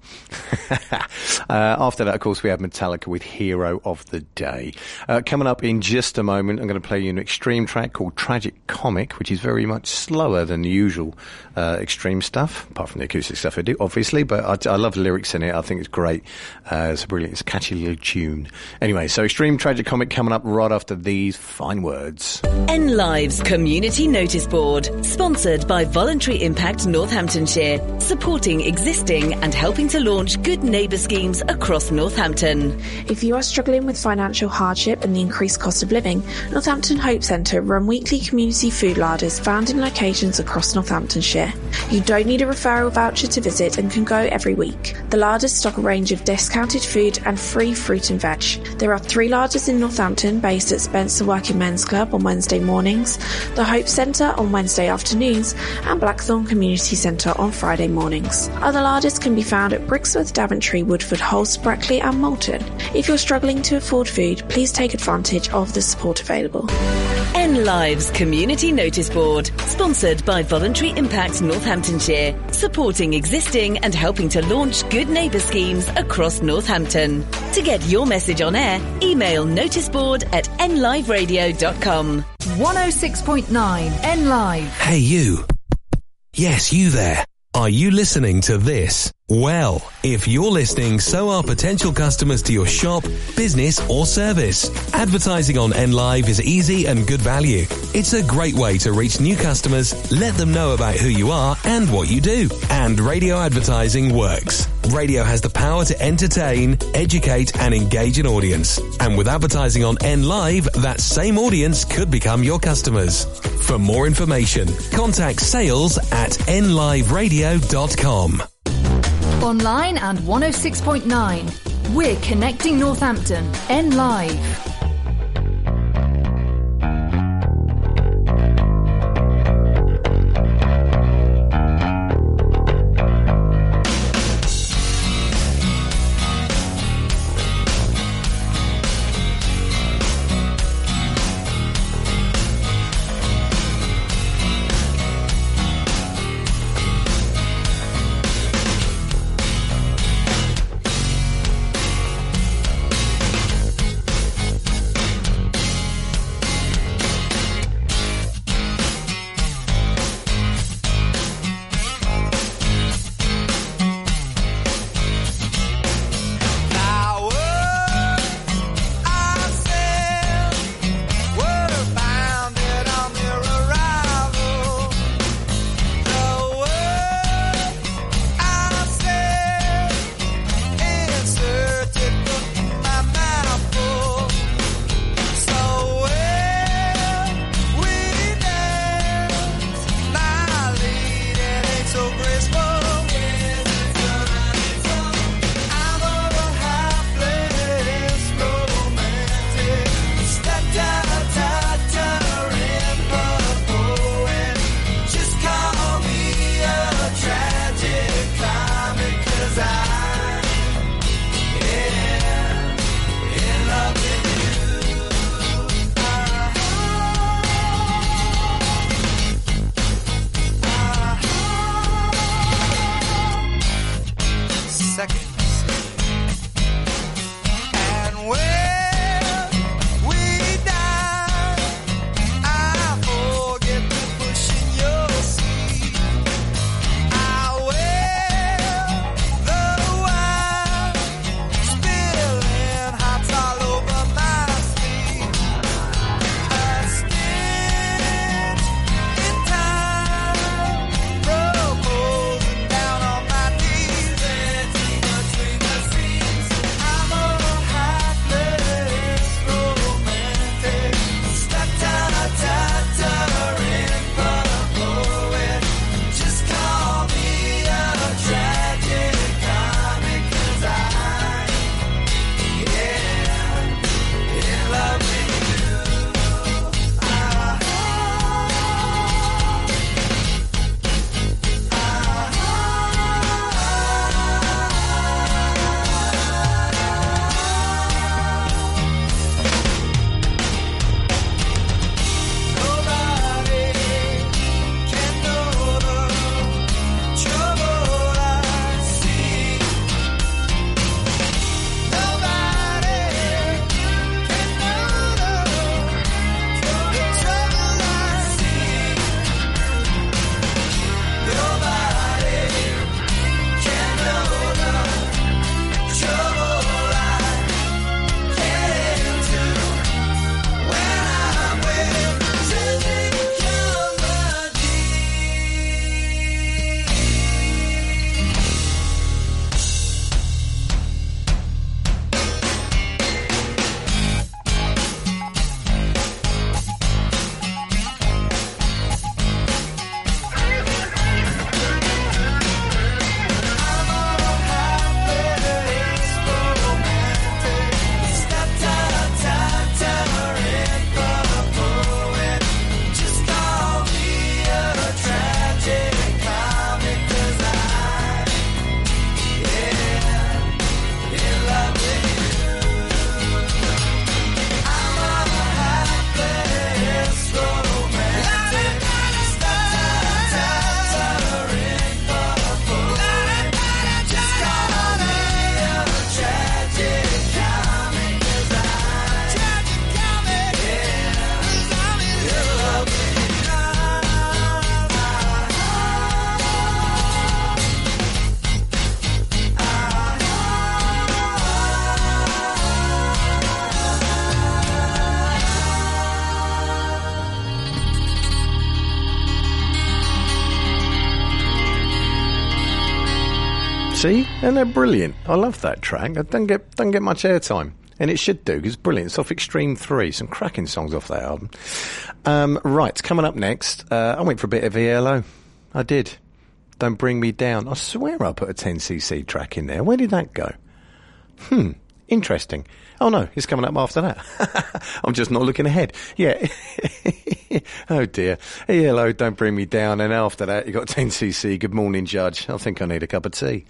uh, after that, of course, we have Metallica with "Hero of the Day." Uh, coming up in just a moment, I'm going to play you an extreme track called "Tragic Comic," which is very much slower than the usual uh, extreme stuff, apart from the acoustic stuff I do, obviously. But I, I love the lyrics in it. I think it's great. Uh, it's a brilliant, it's a catchy little tune. Anyway, so "Extreme Tragic Comic" coming up right after these fine words. N Live's Community Notice Board, sponsored by Voluntary Impact Northamptonshire, supporting existing and helping to launch good neighbour schemes across Northampton. If you are struggling with financial hardship and the increased cost of living, Northampton Hope Centre run weekly community food larders found in locations across Northamptonshire. You don't need a referral voucher to visit and can go every week. The larders stock a range of discounted food and free fruit and veg. There are three larders in Northampton based at Spencer Working Men's Club on Wednesday mornings, the Hope Centre on Wednesday afternoons, and Blackthorn Community Centre on Friday mornings. Other larders can be found at Brixworth, Daventry, Woodford Halse, Brackley, and Moulton. If you're struggling to afford food, please take advantage of the support available. N Live's Community Notice Board, sponsored by Voluntary Impact Northamptonshire, supporting existing and helping to launch good neighbour schemes across Northampton. To get your message on air, email noticeboard at nliveradio.com. 106.9 N Live. Hey, you. Yes, you there. Are you listening to this? Well, if you're listening, so are potential customers to your shop, business, or service. Advertising on NLive is easy and good value. It's a great way to reach new customers, let them know about who you are and what you do. And radio advertising works. Radio has the power to entertain, educate, and engage an audience. And with advertising on NLive, that same audience could become your customers. For more information, contact sales at nliveradio.com. Online and 106.9. We're connecting Northampton. N Live. And they're brilliant. I love that track. It don't get doesn't get much airtime, and it should do. 'cause It's brilliant. It's off Extreme Three. Some cracking songs off that album. Um, right, coming up next, uh, I went for a bit of ELO. I did. Don't bring me down. I swear I put a 10cc track in there. Where did that go? Hmm. Interesting. Oh no, it's coming up after that. I'm just not looking ahead. Yeah. oh dear. Hello, don't bring me down. And after that, you got 10cc. Good morning, Judge. I think I need a cup of tea.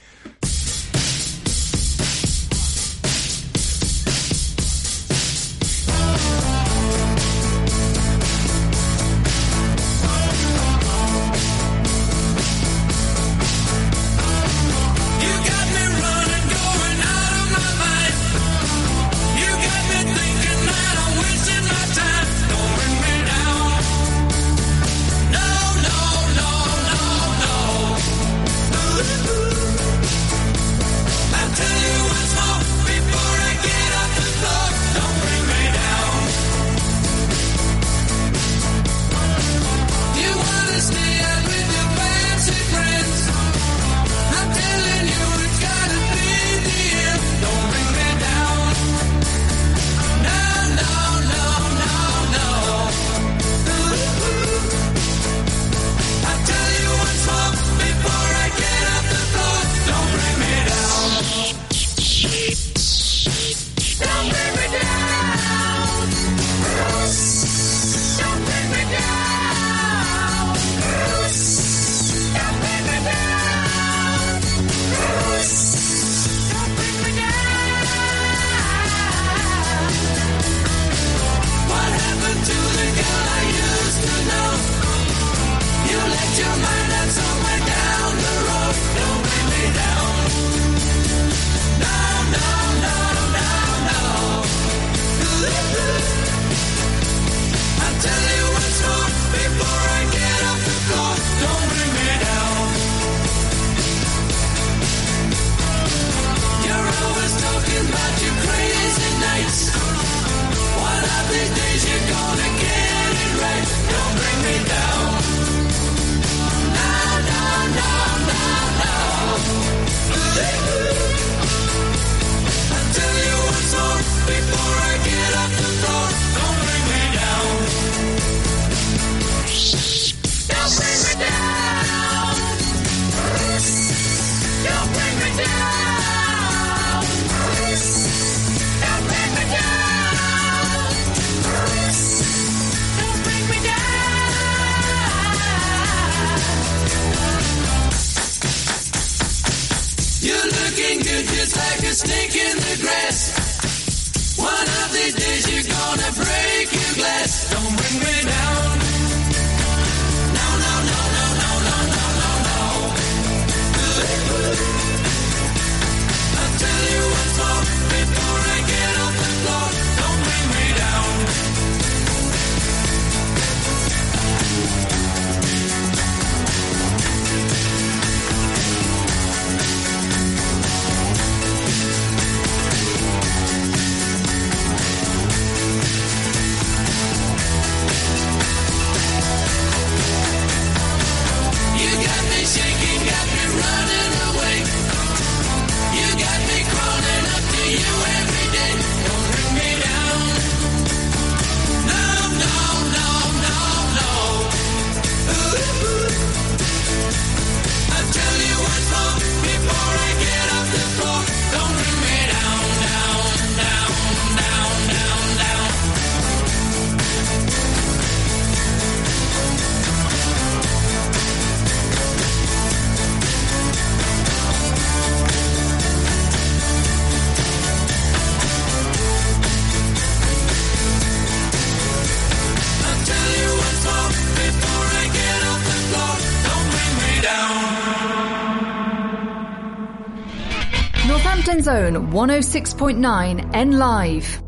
Zone 106.9 N Live.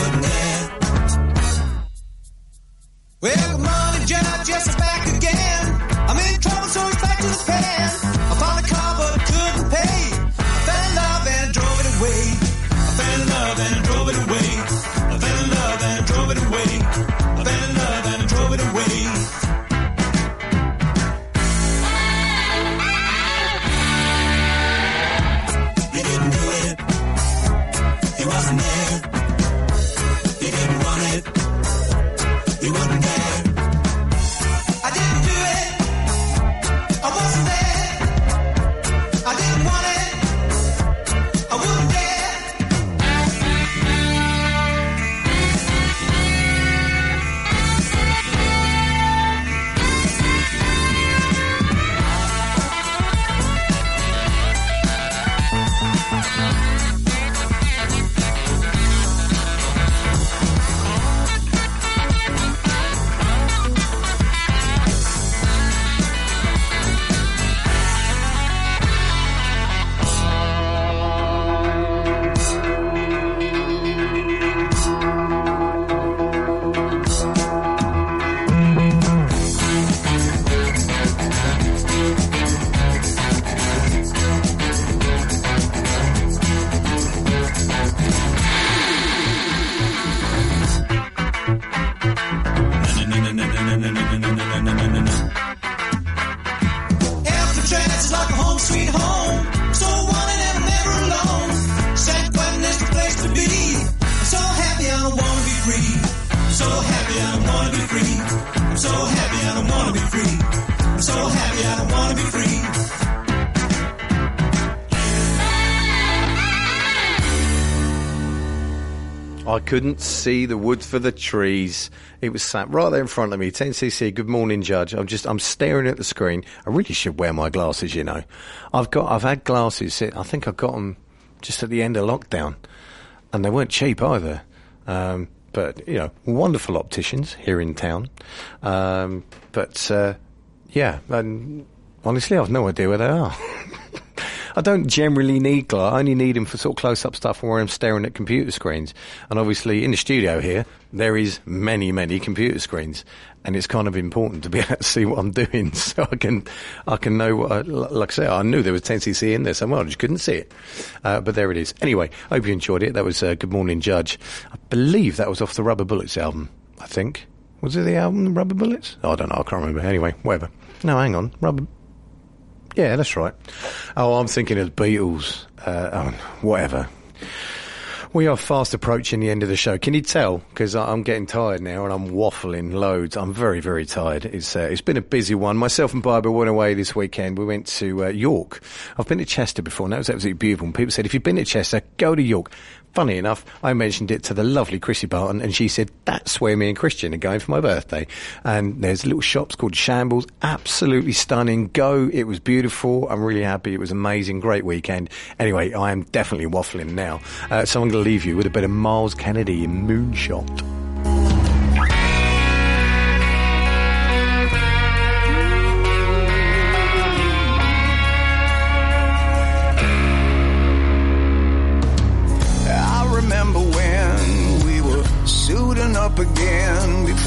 Wasn't there. Couldn't see the wood for the trees. It was sat right there in front of me. 10cc, good morning, Judge. I'm just, I'm staring at the screen. I really should wear my glasses, you know. I've got, I've had glasses. I think I got them just at the end of lockdown. And they weren't cheap either. Um, but, you know, wonderful opticians here in town. Um, but, uh, yeah, and honestly, I've no idea where they are. I don't generally need glass. I only need them for sort of close-up stuff where I'm staring at computer screens. And obviously, in the studio here, there is many, many computer screens, and it's kind of important to be able to see what I'm doing, so I can, I can know what. I, like I say, I knew there was 10cc in there somewhere. I just couldn't see it, uh, but there it is. Anyway, hope you enjoyed it. That was uh, Good Morning Judge. I believe that was off the Rubber Bullets album. I think was it the album Rubber Bullets? Oh, I don't know. I can't remember. Anyway, whatever. No, hang on. Rubber. Yeah, that's right. Oh, I'm thinking of Beatles. Uh, oh, whatever. We are fast approaching the end of the show. Can you tell? Because I'm getting tired now and I'm waffling loads. I'm very, very tired. It's uh, it's been a busy one. Myself and Barbara went away this weekend. We went to uh, York. I've been to Chester before, and that was absolutely beautiful. And people said, if you've been to Chester, go to York. Funny enough, I mentioned it to the lovely Chrissy Barton, and she said, that's where me and Christian are going for my birthday. And there's little shops called Shambles. Absolutely stunning. Go. It was beautiful. I'm really happy. It was amazing. Great weekend. Anyway, I am definitely waffling now. Uh, so I'm going to leave you with a bit of Myles Kennedy in Moonshot.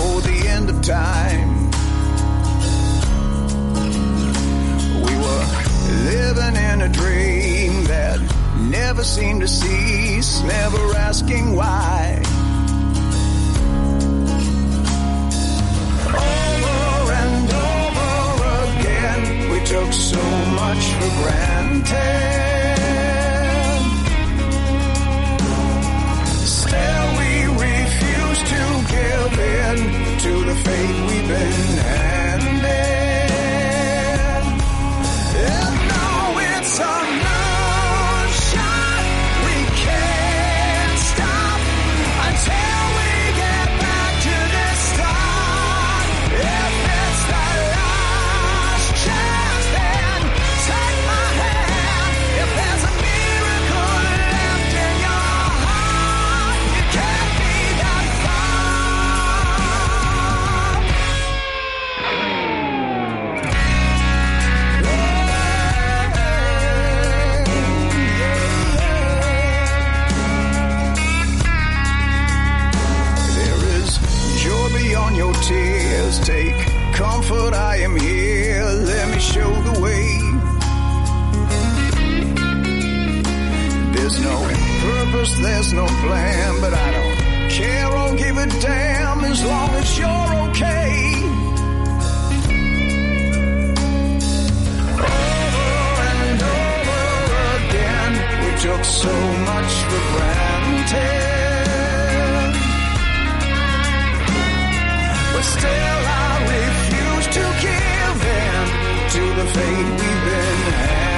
Before the end of time. We were living in a dream that never seemed to cease, never asking why. Over and over again, we took so much for granted. Purpose, there's no plan, but I don't care or give a damn as long as you're okay. Over and over again, we took so much for granted. But still I refuse to give in to the fate we've been handed.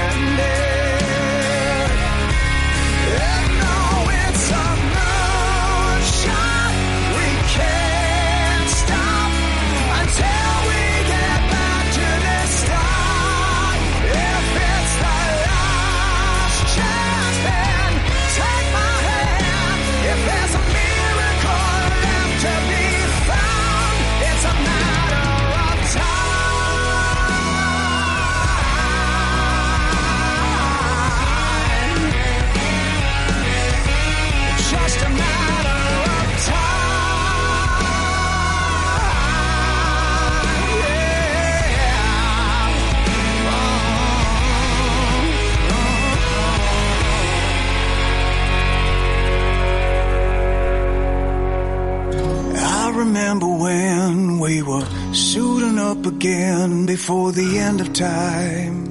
Remember when we were suiting up again before the end of time.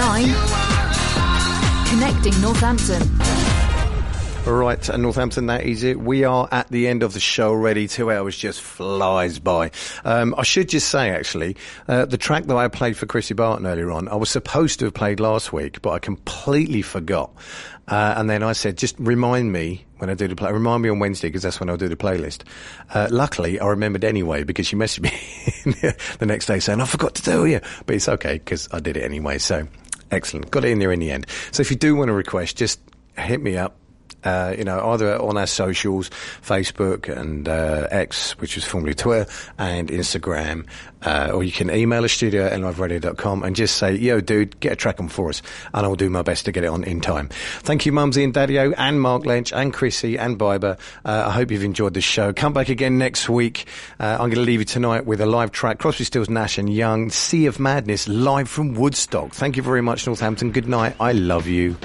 106.9. Connecting Northampton. Right, Northampton, that is it. We are at the end of the show already. Two hours just flies by. Um, I should just say, actually, uh, the track that I played for Chrissy Barton earlier on, I was supposed to have played last week, but I completely forgot. Uh, and then I said, just remind me when I do the play. Remind me on Wednesday because that's when I'll do the playlist. Uh, luckily, I remembered anyway because she messaged me the next day saying I forgot to tell you, but it's okay because I did it anyway. So excellent, got it in there in the end. So if you do want to request, just hit me up. Uh, you know, either on our socials, Facebook and uh, X, which was formerly Twitter, and Instagram, uh, or you can email us studio at nliveradio.com and just say, yo, dude, get a track on for us, and I'll do my best to get it on in time. Thank you, Mumsy and Daddy-O, and Mark Lynch, and Chrissy, and Biber. Uh, I hope you've enjoyed the show. Come back again next week. Uh, I'm going to leave you tonight with a live track, Crosby, Stills, Nash and Young, Sea of Madness, live from Woodstock. Thank you very much, Northampton. Good night. I love you.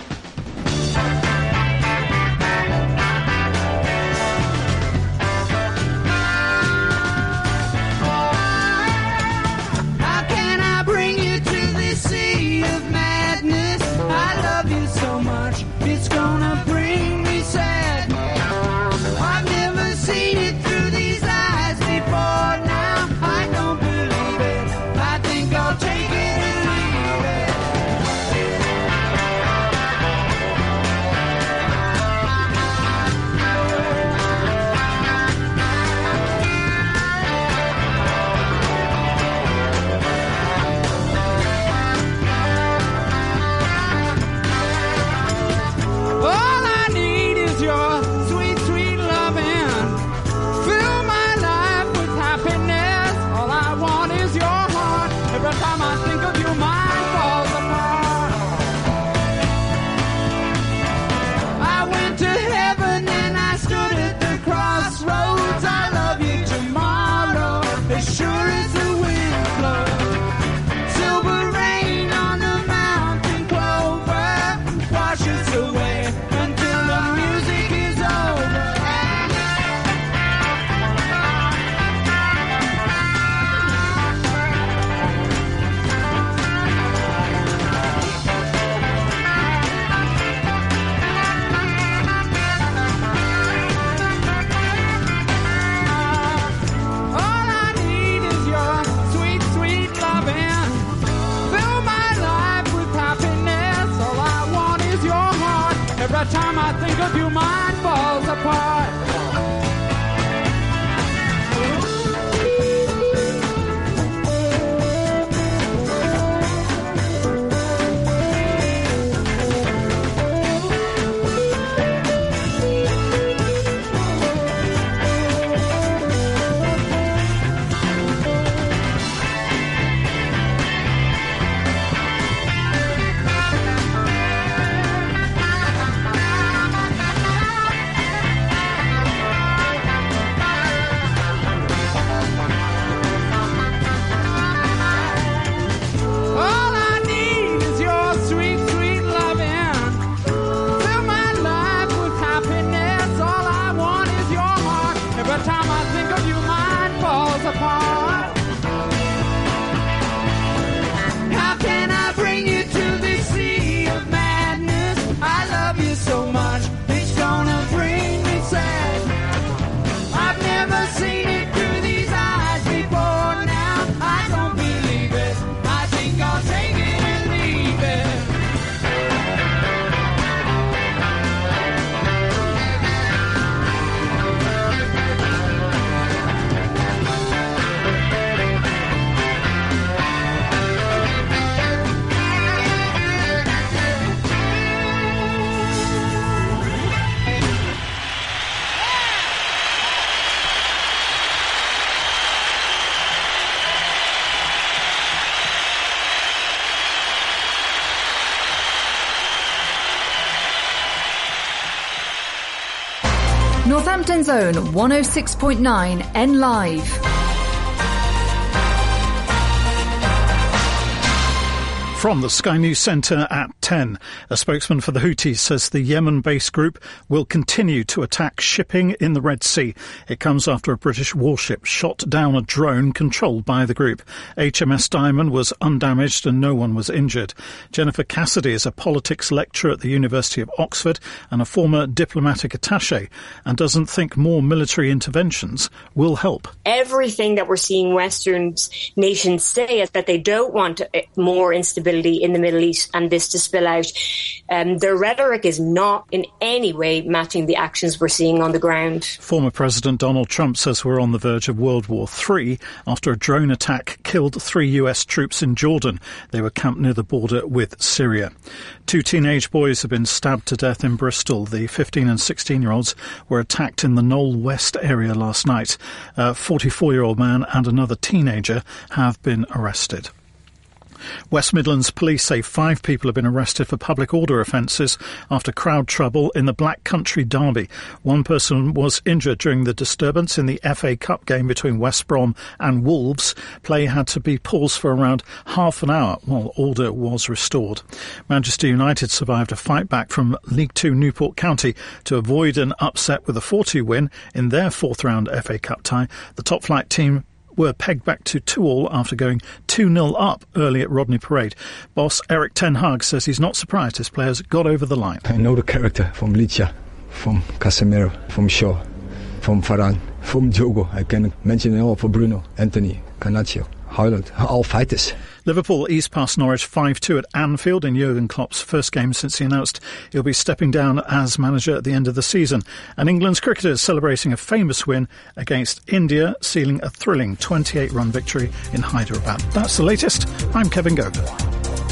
Own 106.9 N Live. From the Sky News Centre at 10, a spokesman for the Houthis says the Yemen based group will continue to attack shipping in the Red Sea. It comes after a British warship shot down a drone controlled by the group. HMS Diamond was undamaged and no one was injured. Jennifer Cassidy is a politics lecturer at the University of Oxford and a former diplomatic attache and doesn't think more military interventions will help. everything that we're seeing Western nations say is that they don't want more instability in the Middle East and this to spill out. Um, their rhetoric is not in any way matching the actions we're seeing on the ground. Former President Donald Trump says we're on the verge of World War III after a drone attack killed three US troops in Jordan. They were camped near the border with Syria. Two teenage boys have been stabbed to death in Bristol. The 15 and 16 year olds were attacked in the Knowle West area last night. A 44 year old man and another teenager have been arrested. West Midlands police say five people have been arrested for public order offences after crowd trouble in the Black Country Derby. One person was injured during the disturbance in the FA Cup game between West Brom and Wolves. Play had to be paused for around half an hour while order was restored. Manchester United survived a fight back from League Two Newport County to avoid an upset with a 4-2 win in their fourth round FA Cup tie. The top flight team were pegged back to 2 all after going 2 0 up early at Rodney Parade. Boss Erik Ten Hag says he's not surprised his players got over the line. I know the character from Licha, from Casemiro, from Shaw, from Varane, from Diogo. I can mention it all for Bruno, Antony, Garnacho, Højlund, all fighters. Liverpool eased past Norwich 5-2 at Anfield in Jurgen Klopp's first game since he announced he'll be stepping down as manager at the end of the season. And England's cricketers celebrating a famous win against India, sealing a thrilling 28-run victory in Hyderabad. That's the latest. I'm Kevin Gogan.